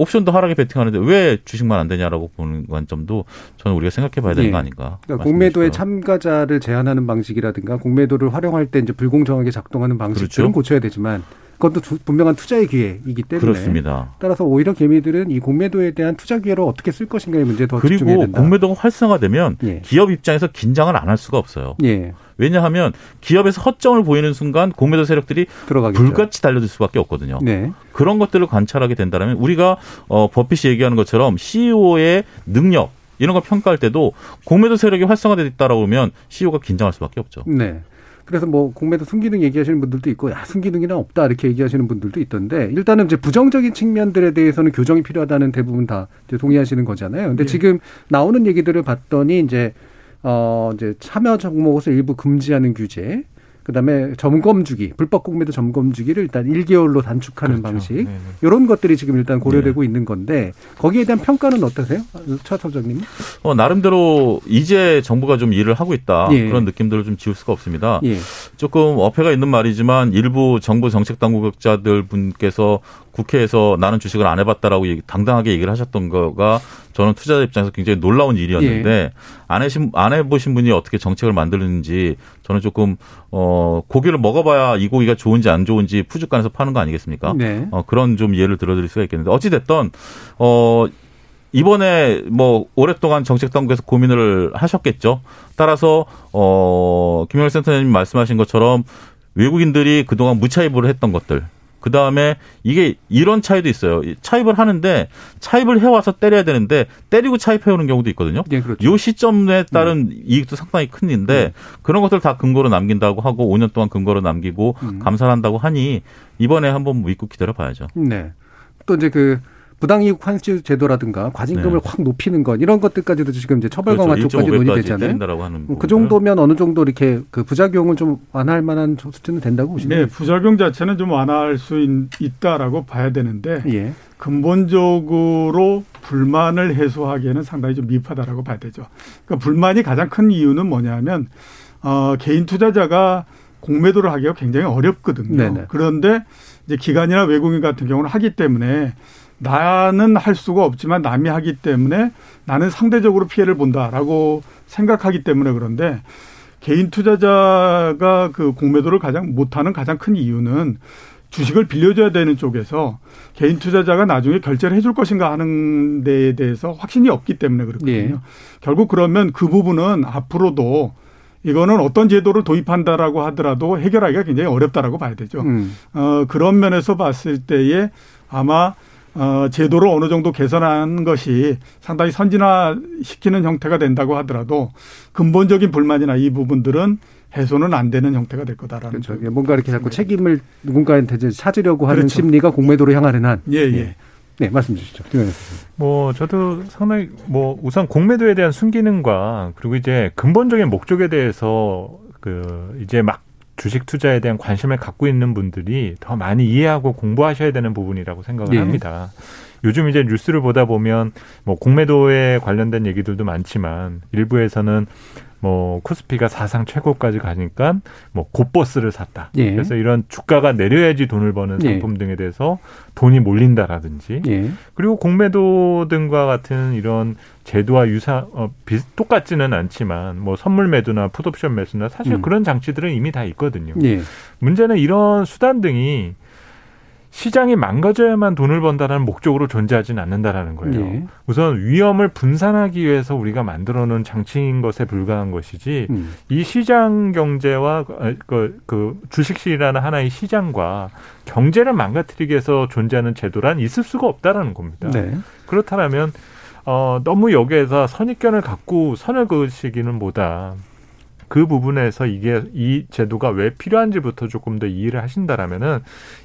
옵션도 하락에 베팅하는데 왜 주식만 안 되냐라고 보는 관점도 저는 우리가 생각해 봐야 되는 예. 거 아닌가. 그러니까 공매도에 참가자를 제한하는 방식이라든가 공매도를 활용할 때 이제 불공정하게 작동하는 방식들은 그렇죠. 고쳐야 되지만 그것도 두- 분명한 투자의 기회이기 때문에 그렇습니다. 따라서 오히려 개미들은 이 공매도에 대한 투자 기회를 어떻게 쓸 것인가에 문제에 더 집중해야 그리고 된다. 공매도가 활성화되면 예. 기업 입장에서 긴장을 안 할 수가 없어요. 예. 왜냐하면 기업에서 허점을 보이는 순간 공매도 세력들이 들어가겠죠. 불같이 달려들 수밖에 없거든요. 네. 그런 것들을 관찰하게 된다면 우리가 어, 버핏이 얘기하는 것처럼 CEO의 능력 이런 걸 평가할 때도 공매도 세력이 활성화되어 있다라고 하면 CEO가 긴장할 수밖에 없죠. 네. 그래서 뭐 공매도 순기능 얘기하시는 분들도 있고 야 순기능이나 없다 이렇게 얘기하시는 분들도 있던데 일단은 이제 부정적인 측면들에 대해서는 교정이 필요하다는 대부분 다 이제 동의하시는 거잖아요. 근데 예. 지금 나오는 얘기들을 봤더니 이제 어 이제 참여 종목을 일부 금지하는 규제 그다음에 점검 주기, 불법 공매도 점검 주기를 일단 1개월로 단축하는 방식. 네, 네. 이런 것들이 지금 일단 고려되고 있는 건데 거기에 대한 평가는 어떠세요? 차 소장님? 어, 나름대로 이제 정부가 좀 일을 하고 있다 예. 그런 느낌들을 좀 지울 수가 없습니다. 예. 조금 어폐가 있는 말이지만 일부 정부 정책 당국자들 분께서 국회에서 나는 주식을 안 해봤다라고 얘기- 당당하게 얘기를 하셨던 거가 저는 투자자 입장에서 굉장히 놀라운 일이었는데 예. 안 해신 안 해보신 분이 어떻게 정책을 만드는지 저는 조금 어 고기를 먹어봐야 이 고기가 좋은지 안 좋은지 푸주간에서 파는 거 아니겠습니까? 네. 어, 그런 좀 예를 들어드릴 수가 있겠는데 어찌 됐던 어. 이번에 뭐 오랫동안 정책 당국에서 고민을 하셨겠죠. 따라서 어 김영일 센터장님 말씀하신 것처럼 외국인들이 그동안 무차입을 했던 것들. 그 다음에 이게 이런 차이도 있어요. 이 차입을 하는데 차입을 해와서 때려야 되는데 때리고 차입해오는 경우도 있거든요. 예, 그렇죠. 요 시점에 따른 이익도 상당히 큰인데 그런 것들 다 근거로 남긴다고 하고 5년 동안 근거로 남기고 감사를 한다고 하니 이번에 한번 믿고 기다려 봐야죠. 네. 또 이제 그 부당이익 환수 제도라든가 과징금을 네. 확 높이는 것 이런 것들까지도 지금 이제 처벌 그렇죠. 강화 쪽까지 1.5 배까지 논의되잖아요. 그. 정도면 어느 정도 이렇게 그 부작용을 좀 완화할 만한 수준은 된다고 보시나요? 네, 부작용 자체는 좀 완화할 수 있, 다라고 봐야 되는데 예. 근본적으로 불만을 해소하기에는 상당히 좀 미흡하다라고 봐야 되죠. 그러니까 불만이 가장 큰 이유는 뭐냐면 어, 개인 투자자가 공매도를 하기가 굉장히 어렵거든요. 네네. 그런데 이제 기관이나 외국인 같은 경우는 하기 때문에 나는 할 수가 없지만 남이 하기 때문에 나는 상대적으로 피해를 본다라고 생각하기 때문에 그런데 개인 투자자가 그 공매도를 가장 못하는 가장 큰 이유는 주식을 빌려줘야 되는 쪽에서 개인 투자자가 나중에 결제를 해줄 것인가 하는 데에 대해서 확신이 없기 때문에 그렇거든요. 예. 결국 그러면 그 부분은 앞으로도 이거는 어떤 제도를 도입한다라고 하더라도 해결하기가 굉장히 어렵다라고 봐야 되죠. 음. 어, 그런 면에서 봤을 때에 아마 어, 제도를 어느 정도 개선한 것이 상당히 선진화시키는 형태가 된다고 하더라도 근본적인 불만이나 이 부분들은 해소는 안 되는 형태가 될 거다라는 그렇죠. 뭔가 이렇게 자꾸 책임을 누군가한테 이제 찾으려고 하는 그렇죠. 심리가 공매도로 향하는 한. 예, 예. 네, 말씀 주시죠. 뭐 저도 상당히 뭐 우선 공매도에 대한 순기능과 그리고 이제 근본적인 목적에 대해서 그 이제 막 주식 투자에 대한 관심을 갖고 있는 분들이 더 많이 이해하고 공부하셔야 되는 부분이라고 생각을 예. 합니다. 요즘 이제 뉴스를 보다 보면 뭐 공매도에 관련된 얘기들도 많지만 일부에서는 뭐 코스피가 사상 최고까지 가니까 뭐 곧버스를 샀다. 예. 그래서 이런 주가가 내려야지 돈을 버는 예. 상품 등에 대해서 돈이 몰린다라든지 예. 그리고 공매도 등과 같은 이런 제도와 유사 어, 비슷 똑같지는 않지만 뭐 선물 매도나 풋옵션 매수나 사실 음. 그런 장치들은 이미 다 있거든요. 예. 문제는 이런 수단 등이 시장이 망가져야만 돈을 번다라는 목적으로 존재하지는 않는다라는 거예요. 예. 우선 위험을 분산하기 위해서 우리가 만들어 놓은 장치인 것에 불과한 것이지 음. 이 시장 경제와 그, 그, 그 주식시라는 하나의 시장과 경제를 망가뜨리기 위해서 존재하는 제도란 있을 수가 없다라는 겁니다. 네. 그렇다면 어, 너무 여기에서 선입견을 갖고 선을 그으시기는 보다 그 부분에서 이게 이 제도가 왜 필요한지부터 조금 더 이해를 하신다라면은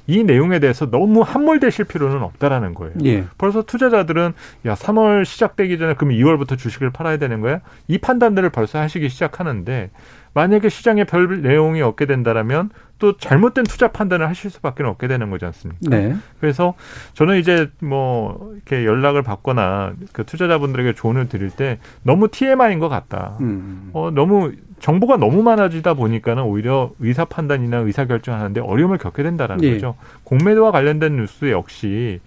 이 내용에 대해서 너무 함몰되실 필요는 없다라는 거예요. 예. 벌써 투자자들은 야 3월 시작되기 전에 그럼 2월부터 주식을 팔아야 되는 거야? 이 판단들을 벌써 하시기 시작하는데 만약에 시장에 별 내용이 없게 된다라면 또 잘못된 투자 판단을 하실 수밖에 없게 되는 거지 않습니까? 네. 그래서 저는 이제 뭐 이렇게 연락을 받거나 그 투자자분들에게 조언을 드릴 때 너무 TMI인 것 같다. 음. 어, 너무 정보가 너무 많아지다 보니까는 오히려 의사 판단이나 의사 결정하는데 어려움을 겪게 된다라는 예. 거죠. 공매도와 관련된 뉴스 역시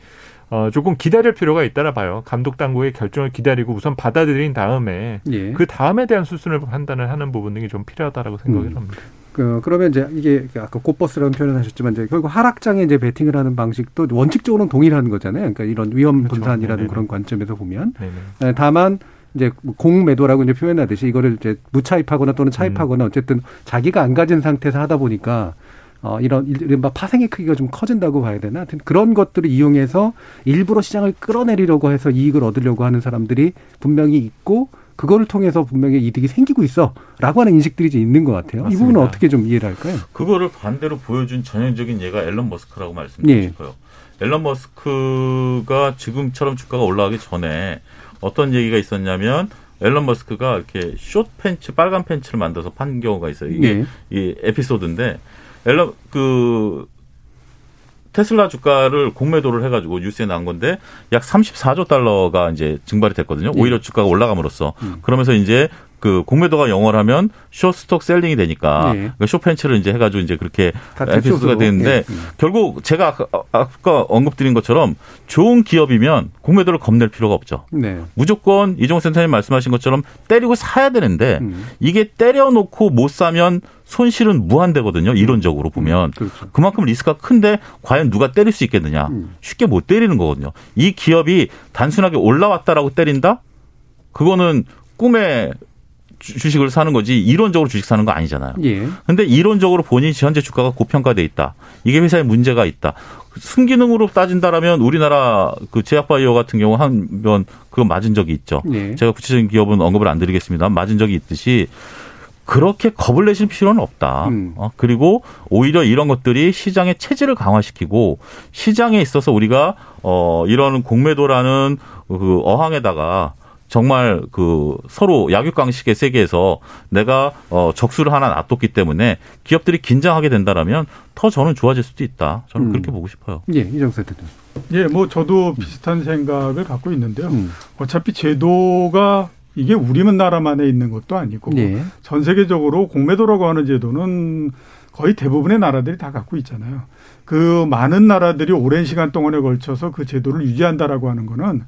어, 조금 기다릴 필요가 있다라 봐요. 감독 당국의 결정을 기다리고 우선 받아들인 다음에 예. 그 다음에 대한 수순을 판단을 하는 부분 등이 좀 필요하다라고 생각을 음. 합니다. 그, 그러면 이제 이게 아까 곧버스라는 표현을 하셨지만 이제 결국 하락장에 이제 베팅을 하는 방식도 원칙적으로는 동일한 거잖아요. 그러니까 이런 위험 그렇죠. 분산이라는 네네. 그런 관점에서 보면 네네. 네, 다만 이제 공매도라고 이제 표현하듯이 이거를 이제 무차입하거나 또는 차입하거나 어쨌든 자기가 안 가진 상태에서 하다 보니까 어, 이런 이른바 파생의 크기가 좀 커진다고 봐야 되나? 하여튼 그런 것들을 이용해서 일부러 시장을 끌어내리려고 해서 이익을 얻으려고 하는 사람들이 분명히 있고 그거를 통해서 분명히 이득이 생기고 있어라고 하는 인식들이 이제 있는 것 같아요. 이 맞습니다. 부분은 어떻게 좀 이해를 할까요? 그거를 반대로 보여준 전형적인 예가 앨런 머스크라고 말씀드리고 예. 싶어요. 앨런 머스크가 지금처럼 주가가 올라가기 전에 어떤 얘기가 있었냐면 앨런 머스크가 이렇게 숏 팬츠, 빨간 팬츠를 만들어서 판 경우가 있어요. 이게 예. 이 에피소드인데 앨런 그 테슬라 주가를 공매도를 해가지고 뉴스에 나온 건데 약 34조 달러가 이제 증발이 됐거든요. 예. 오히려 주가가 올라감으로써 음. 그러면서 이제 그 공매도가 영어를 하면 쇼스톡 셀링이 되니까 예. 그 쇼팬츠를 이제 해가지고 이제 그렇게 다 에피소드가. 되는데 예. 음. 결국 제가 아까, 언급드린 것처럼 좋은 기업이면 공매도를 겁낼 필요가 없죠. 네. 무조건 이종호 센터님 말씀하신 것처럼 때리고 사야 되는데 음. 이게 때려놓고 못 사면 손실은 무한대거든요. 이론적으로 보면 그렇죠. 그만큼 리스크가 큰데 과연 누가 때릴 수 있겠느냐? 음. 쉽게 못 때리는 거거든요. 이 기업이 단순하게 올라왔다라고 때린다? 그거는 꿈에 주- 주식을 사는 거지 이론적으로 주식 사는 거 아니잖아요. 예. 근데 이론적으로 본인 현재 주가가 고평가돼 있다. 이게 회사에 문제가 있다. 순기능으로 따진다라면 우리나라 그 제약바이오 같은 경우 한 번 그거 맞은 적이 있죠. 예. 제가 구체적인 기업은 언급을 안 드리겠습니다. 맞은 적이 있듯이 그렇게 겁을 내실 필요는 없다. 음. 어, 그리고 오히려 이런 것들이 시장의 체질을 강화시키고 시장에 있어서 우리가 어 이런 공매도라는 그 어항에다가 정말 그 서로 약육강식의 세계에서 내가 어 적수를 하나 놔뒀기 때문에 기업들이 긴장하게 된다라면 더 저는 좋아질 수도 있다. 저는 음. 그렇게 보고 싶어요. 예, 이정세 대표. 예, 뭐 저도 비슷한 생각을 갖고 있는데요. 음. 어차피 제도가 이게 우리나라만에 있는 것도 아니고 예. 전 세계적으로 공매도라고 하는 제도는 거의 대부분의 나라들이 다 갖고 있잖아요. 그 많은 나라들이 오랜 시간 동안에 걸쳐서 그 제도를 유지한다라고 하는 거는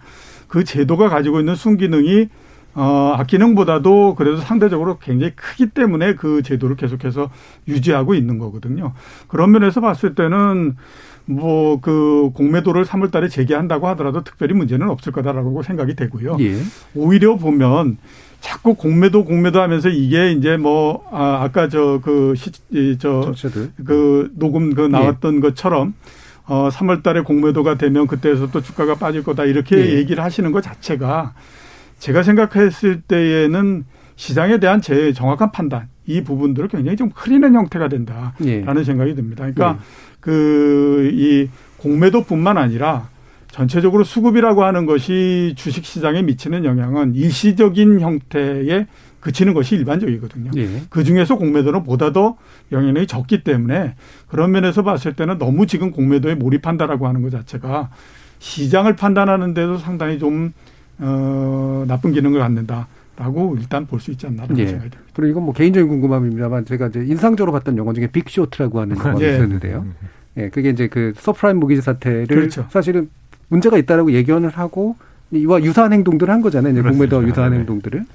그 제도가 가지고 있는 순기능이 어, 악기능보다도 그래도 상대적으로 굉장히 크기 때문에 그 제도를 계속해서 유지하고 있는 거거든요. 그런 면에서 봤을 때는 뭐 그 공매도를 3월 달에 재개한다고 하더라도 특별히 문제는 없을 거다라고 생각이 되고요. 예. 오히려 보면 자꾸 공매도 공매도 하면서 이게 이제 뭐 아, 아까 저 그 시저 청취자들. 그 녹음 그 나왔던 것처럼 어 3월 달에 공매도가 되면 그때에서 또 주가가 빠질 거다 이렇게 예. 얘기를 하시는 것 자체가 제가 생각했을 때에는 시장에 대한 제 정확한 판단 이 부분들을 굉장히 좀 흐리는 형태가 된다라는 예. 생각이 듭니다. 그러니까 예. 그이 공매도뿐만 아니라 전체적으로 수급이라고 하는 것이 주식 시장에 미치는 영향은 일시적인 형태에 그치는 것이 일반적이거든요. 예. 그 중에서 공매도는 보다 더 영향력이 적기 때문에 그런 면에서 봤을 때는 너무 지금 공매도에 몰입한다라고 하는 것 자체가 시장을 판단하는 데도 상당히 좀, 어, 나쁜 기능을 갖는다라는 라고 일단 볼 수 있지 않나라는 예. 생각이 듭니다. 그리고 이건 뭐 개인적인 궁금함입니다만 제가 이제 인상적으로 봤던 영화 중에 빅쇼트라고 하는 영화가 예. 있었는데요. 예, 그게 이제 그 서브프라임 모기지 사태를 그렇죠. 사실은 문제가 있다라고 예견을 하고 이와 유사한 행동들을 한 거잖아요. 이제 공매도와 유사한 행동들을.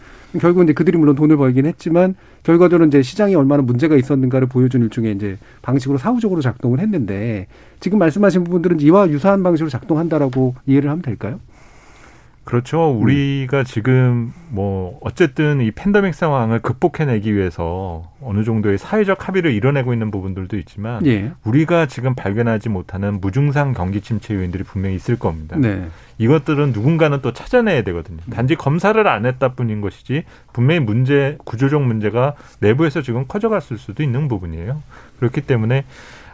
결국 이제 그들이 물론 돈을 벌긴 했지만 결과적으로 이제 시장이 얼마나 문제가 있었는가를 보여준 일종의 이제 방식으로 사후적으로 작동을 했는데 지금 말씀하신 부분들은 이와 유사한 방식으로 작동한다라고 이해를 하면 될까요? 그렇죠. 우리가 지금 뭐 어쨌든 이 팬데믹 상황을 극복해내기 위해서 어느 정도의 사회적 합의를 이뤄내고 있는 부분들도 있지만 예. 우리가 지금 발견하지 못하는 무증상 경기 침체 요인들이 분명히 있을 겁니다. 네. 이것들은 누군가는 또 찾아내야 되거든요. 단지 검사를 안 했다 뿐인 것이지 분명히 문제 구조적 문제가 내부에서 지금 커져갔을 수도 있는 부분이에요. 그렇기 때문에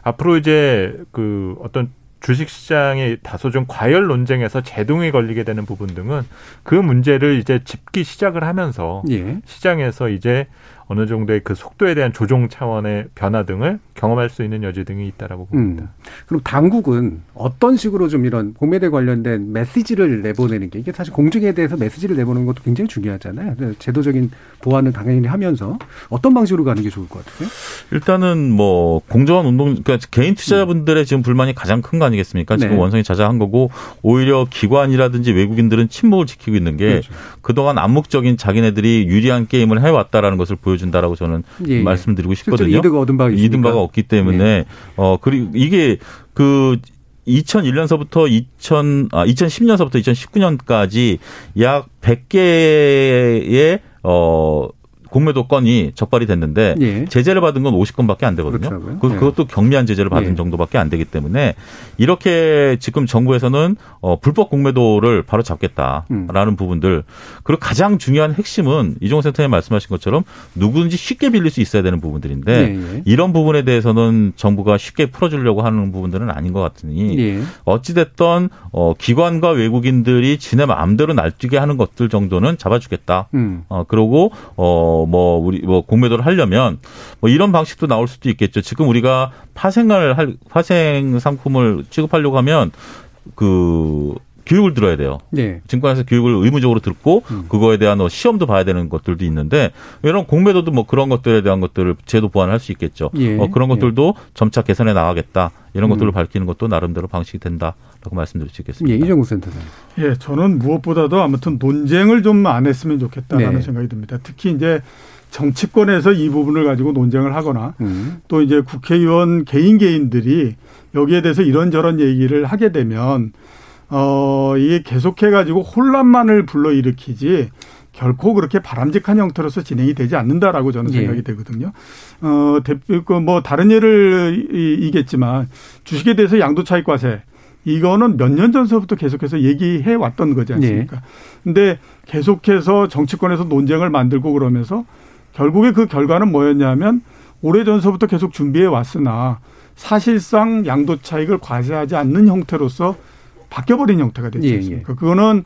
앞으로 이제 그 어떤 주식 시장의 다소 좀 과열 논쟁에서 제동이 걸리게 되는 부분 등은 그 문제를 이제 짚기 시작을 하면서 예. 시장에서 이제 어느 정도의 그 속도에 대한 조정 차원의 변화 등을 경험할 수 있는 여지 등이 있다라고 봅니다. 음. 그럼 당국은 어떤 식으로 좀 이런 공매대 관련된 메시지를 내보내는 게 이게 사실 공중에 대해서 메시지를 내보내는 것도 굉장히 중요하잖아요. 제도적인 보완을 당연히 하면서 어떤 방식으로 가는 게 좋을 것 같아요? 일단은 뭐 공정한 운동 그러니까 개인 투자자분들의 지금 불만이 가장 큰 거 아니겠습니까? 지금 네. 원성이 자자한 거고 오히려 기관이라든지 외국인들은 침묵을 지키고 있는 게 그렇죠. 그동안 암묵적인 자기네들이 유리한 게임을 해왔다라는 것을 보여 준다라고 저는 예, 예. 말씀드리고 싶거든요. 이득을 얻은 바가 있으니까. 이든 바가 없기 때문에 어 그리고 이게 그 2001년서부터 2000, 아, 2010년서부터 2019년까지 약 100개의, 어, 공매도 건이 적발이 됐는데 예. 제재를 받은 건 50건밖에 안 되거든요. 그렇더라고요. 그, 예. 그것도 경미한 제재를 받은 예. 정도밖에 안 되기 때문에 이렇게 지금 정부에서는 어, 불법 공매도를 바로 잡겠다라는 음. 부분들 그리고 가장 중요한 핵심은 이종호 센터님 말씀하신 것처럼 누구든지 쉽게 빌릴 수 있어야 되는 부분들인데 예, 예. 이런 부분에 대해서는 정부가 쉽게 풀어주려고 하는 부분들은 아닌 것 같으니 예. 어찌됐던 어, 기관과 외국인들이 지네 마음대로 날뛰게 하는 것들 정도는 잡아주겠다. 음. 어, 그러고, 어, 뭐, 우리, 뭐, 공매도를 하려면, 뭐, 이런 방식도 나올 수도 있겠죠. 지금 우리가 파생을 할, 파생 상품을 취급하려고 하면, 그, 교육을 들어야 돼요. 예. 증권에서 교육을 의무적으로 듣고 음. 그거에 대한 어, 시험도 봐야 되는 것들도 있는데 이런 공매도도 뭐 그런 것들에 대한 것들을 제도 보완할 수 있겠죠. 예. 어, 그런 것들도 점차 개선해 나가겠다 이런 음. 것들을 밝히는 것도 나름대로 방식이 된다라고 말씀드릴 수 있겠습니다. 예, 이정우 센터장. 예, 저는 무엇보다도 아무튼 논쟁을 좀 안 했으면 좋겠다라는 네. 생각이 듭니다. 특히 이제 정치권에서 이 부분을 가지고 논쟁을 하거나 음. 또 이제 국회의원 개인 개인들이 여기에 대해서 이런저런 얘기를 하게 되면 어 이게 계속해 가지고 혼란만을 불러일으키지 결코 그렇게 바람직한 형태로서 진행이 되지 않는다라고 저는 예. 생각이 되거든요. 어, 대표, 그 뭐, 다른 예를 이- 이겠지만 주식에 대해서 양도 차익 과세 이거는 몇 년 전서부터 계속해서 얘기해 왔던 거지 않습니까? 예. 근데 계속해서 정치권에서 논쟁을 만들고 그러면서 결국에 그 결과는 뭐였냐면 오래 전서부터 계속 준비해 왔으나 사실상 양도 차익을 과세하지 않는 형태로서 바뀌어버린 형태가 됐지 예, 않습니까? 그거는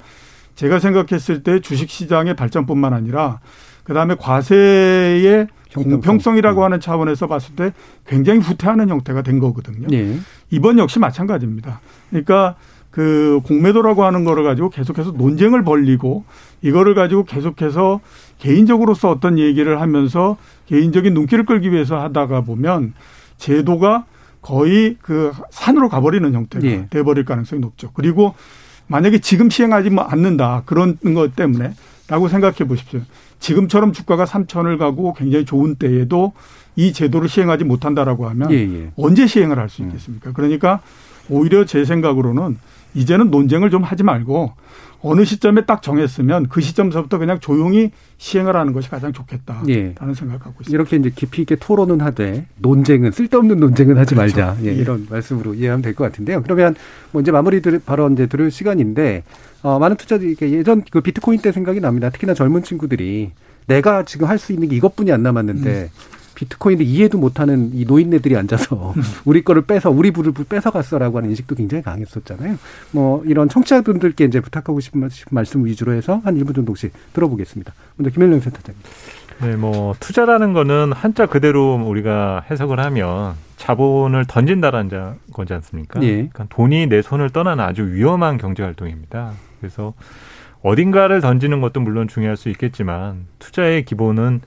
제가 생각했을 때 주식 시장의 발전뿐만 아니라 그다음에 과세의 형평성. 공평성 이라고 하는 차원에서 봤을 때 굉장히 후퇴하는 형태가 된 거거든요. 예. 이번 역시 마찬가지입니다. 그러니까 그 공매도라고 하는 거를 가지고 계속해서 논쟁을 벌리고 이거를 가지고 계속해서 개인적으로서 어떤 얘기를 하면서 개인적인 눈길을 끌기 위해서 하다가 보면 제도가 거의 그 산으로 가버리는 형태가 예. 돼버릴 가능성이 높죠. 그리고 만약에 지금 시행하지 뭐 않는다 그런 것 때문에 라고 생각해 보십시오. 지금처럼 주가가 3천을 가고 굉장히 좋은 때에도 이 제도를 시행하지 못한다라고 하면 예, 예. 언제 시행을 할 수 있겠습니까? 그러니까 오히려 제 생각으로는 이제는 논쟁을 좀 하지 말고 어느 시점에 딱 정했으면 그 시점서부터 그냥 조용히 시행을 하는 것이 가장 좋겠다라는 예. 생각을 갖고 있습니다. 이렇게 이제 깊이 있게 토론은 하되 논쟁은 쓸데없는 논쟁은 하지 그렇죠. 말자. 예, 예. 이런 말씀으로 이해하면 될 것 같은데요. 그러면 뭐 이제 마무리 들 바로 이제 들을 시간인데 어, 많은 투자들이 예전 그 비트코인 때 생각이 납니다. 특히나 젊은 친구들이 내가 지금 할 수 있는 게 이것뿐이 안 남았는데 비트코인을 이해도 못하는 이 노인네들이 앉아서 우리 거를 빼서 우리 부를 뺏어갔어라고 하는 인식도 굉장히 강했었잖아요. 뭐 이런 청취자분들께 이제 부탁하고 싶은 말- 말씀 위주로 해서 한 1분 정도씩 들어보겠습니다. 먼저 김현령 센터장님. 네, 뭐 투자라는 거는 한자 그대로 우리가 해석을 하면 자본을 던진다라는 자- 거지 않습니까? 예. 그러니까 돈이 내 손을 떠나는 아주 위험한 경제 활동입니다. 그래서 어딘가를 던지는 것도 물론 중요할 수 있겠지만 투자의 기본은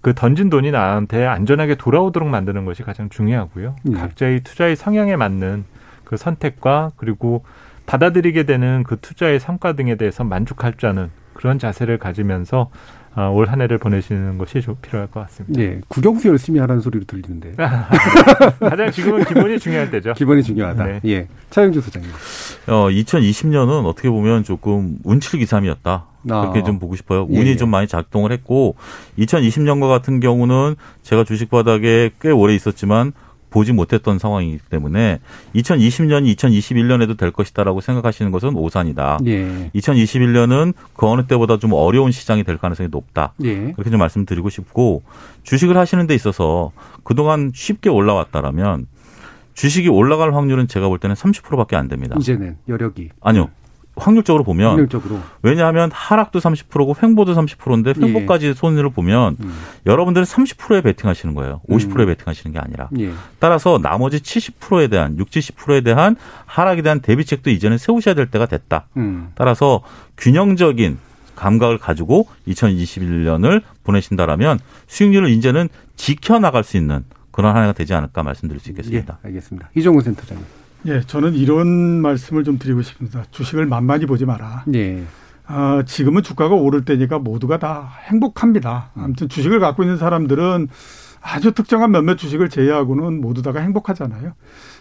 그 던진 돈이 나한테 안전하게 돌아오도록 만드는 것이 가장 중요하고요. 네. 각자의 투자의 성향에 맞는 그 선택과 그리고 받아들이게 되는 그 투자의 성과 등에 대해서 만족할 줄 아는 그런 자세를 가지면서 어, 올한 해를 보내시는 것이 좀 필요할 것 같습니다. 예, 국영수 열심히 하라는 소리로 들리는데. 가장 지금은 기본이 중요할 때죠. 기본이 중요하다. 네. 예. 차영주 소장님. 어, 2020년은 어떻게 보면 조금 운칠기삼이었다. 아. 그렇게 좀 보고 싶어요. 운이 예, 예. 좀 많이 작동을 했고 2020년과 같은 경우는 제가 주식 바닥에 꽤 오래 있었지만 보지 못했던 상황이기 때문에 2020년이 2021년에도 될 것이다라고 생각하시는 것은 오산이다. 예. 2021년은 그 어느 때보다 좀 어려운 시장이 될 가능성이 높다. 예. 그렇게 좀 말씀드리고 싶고 주식을 하시는 데 있어서 그동안 쉽게 올라왔다라면 주식이 올라갈 확률은 제가 볼 때는 30%밖에 안 됩니다. 이제는 여력이. 아니요. 확률적으로 보면 확률적으로. 왜냐하면 하락도 30%고 횡보도 30%인데 횡보까지 예. 손해를 보면 음. 여러분들은 30%에 베팅하시는 거예요. 50%에 음. 베팅하시는 게 아니라. 예. 따라서 나머지 70%에 대한 60, 70%에 대한 하락에 대한 대비책도 이제는 세우셔야 될 때가 됐다. 음. 따라서 균형적인 감각을 가지고 2021년을 보내신다라면 수익률을 이제는 지켜나갈 수 있는 그런 한 해가 되지 않을까 말씀드릴 수 있겠습니다. 예, 알겠습니다. 이종훈 센터장님. 예, 저는 이런 말씀을 좀 드리고 싶습니다. 주식을 만만히 보지 마라. 예. 아, 지금은 주가가 오를 때니까 모두가 다 행복합니다. 아무튼 주식을 갖고 있는 사람들은 아주 특정한 몇몇 주식을 제외하고는 모두 다가 행복하잖아요.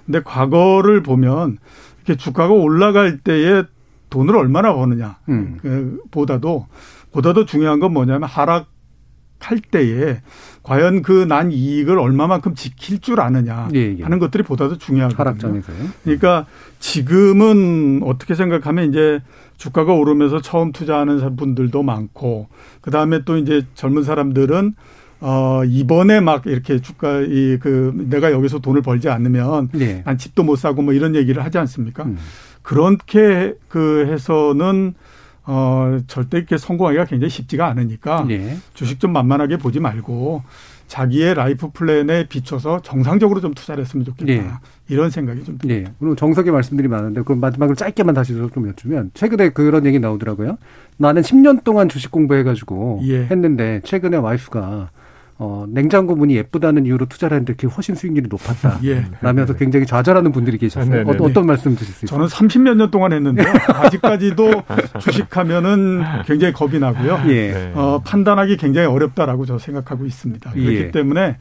근데 과거를 보면 이렇게 주가가 올라갈 때에 돈을 얼마나 버느냐 음. 그 보다도 보다도 중요한 건 뭐냐면 하락할 때에 과연 그 난 이익을 얼마만큼 지킬 줄 아느냐 예, 예. 하는 것들이 보다도 중요하거든요. 하락장에서요. 그러니까 지금은 어떻게 생각하면 이제 주가가 오르면서 처음 투자하는 분들도 많고 그 다음에 또 이제 젊은 사람들은 어, 이번에 막 이렇게 주가, 이, 그, 내가 여기서 돈을 벌지 않으면 네. 난 집도 못 사고 뭐 이런 얘기를 하지 않습니까? 음. 그렇게 그 해서는 어, 절대 이렇게 성공하기가 굉장히 쉽지가 않으니까 네. 주식 좀 만만하게 보지 말고 자기의 life plan에 비춰서 정상적으로 좀 투자를 했으면 좋겠다. 네. 이런 생각이 좀 듭니다. 네. 그리고 정석의 말씀들이 많은데 그럼 마지막으로 짧게만 다시 좀 여쭈면 최근에 그런 얘기 나오더라고요. 나는 10년 동안 주식 공부해가지고 예. 했는데 최근에 와이프가 어, 냉장고 문이 예쁘다는 이유로 투자를 했는데 그게 훨씬 수익률이 높았다. 예. 라면서 굉장히 좌절하는 분들이 계셨어요. 어, 어떤 말씀 드실 수 있어요? 저는 30몇 년 동안 했는데 아직까지도 주식하면은 굉장히 겁이 나고요. 예. 어, 판단하기 굉장히 어렵다라고 저 생각하고 있습니다. 그렇기 예. 때문에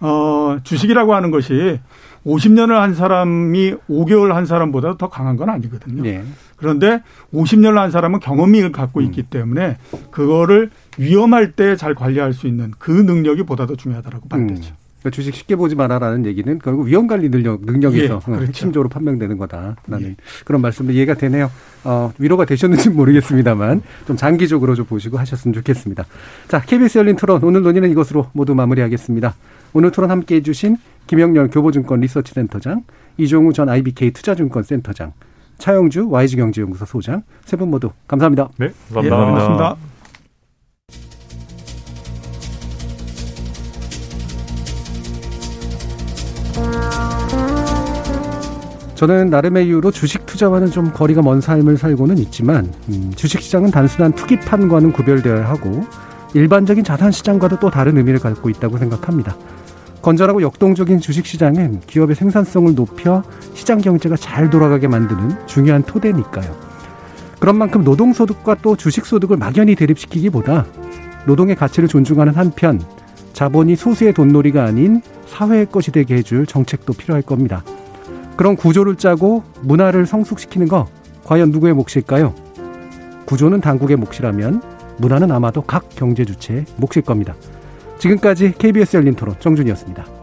어, 주식이라고 하는 것이 50년을 한 사람이 5개월 한 사람보다 더 강한 건 아니거든요. 예. 그런데 50년을 한 사람은 경험을 갖고 있기 음. 때문에 그거를 위험할 때 잘 관리할 수 있는 그 능력이 보다 더 중요하다라고 봐야 음. 되죠. 그러니까 주식 쉽게 보지 마라라는 얘기는 결국 위험 관리 능력 능력에서 예, 그렇죠. 핵심적으로 판명되는 거다라는 예. 그런 말씀도 이해가 되네요. 어, 위로가 되셨는지 모르겠습니다만 좀 장기적으로 좀 보시고 하셨으면 좋겠습니다. 자, KBS 열린 토론 오늘 논의는 이것으로 모두 마무리하겠습니다. 오늘 토론 함께해 주신 김영렬 교보증권 리서치센터장, 이종우 전 IBK 투자증권 센터장, 차영주 YG경제연구소 소장 세 분 모두 감사합니다. 네, 감사합니다. 예, 고맙습니다. 저는 나름의 이유로 주식 투자와는 좀 거리가 먼 삶을 살고는 있지만 음, 주식 시장은 단순한 투기판과는 구별되어야 하고 일반적인 자산 시장과도 또 다른 의미를 갖고 있다고 생각합니다. 건전하고 역동적인 주식 시장은 기업의 생산성을 높여 시장 경제가 잘 돌아가게 만드는 중요한 토대니까요. 그런 만큼 노동소득과 또 주식소득을 막연히 대립시키기보다 노동의 가치를 존중하는 한편 자본이 소수의 돈놀이가 아닌 사회의 것이 되게 해줄 정책도 필요할 겁니다. 그런 구조를 짜고 문화를 성숙시키는 거 과연 누구의 몫일까요? 구조는 당국의 몫이라면 문화는 아마도 각 경제 주체의 몫일 겁니다. 지금까지 KBS 열린 토론 정준이었습니다.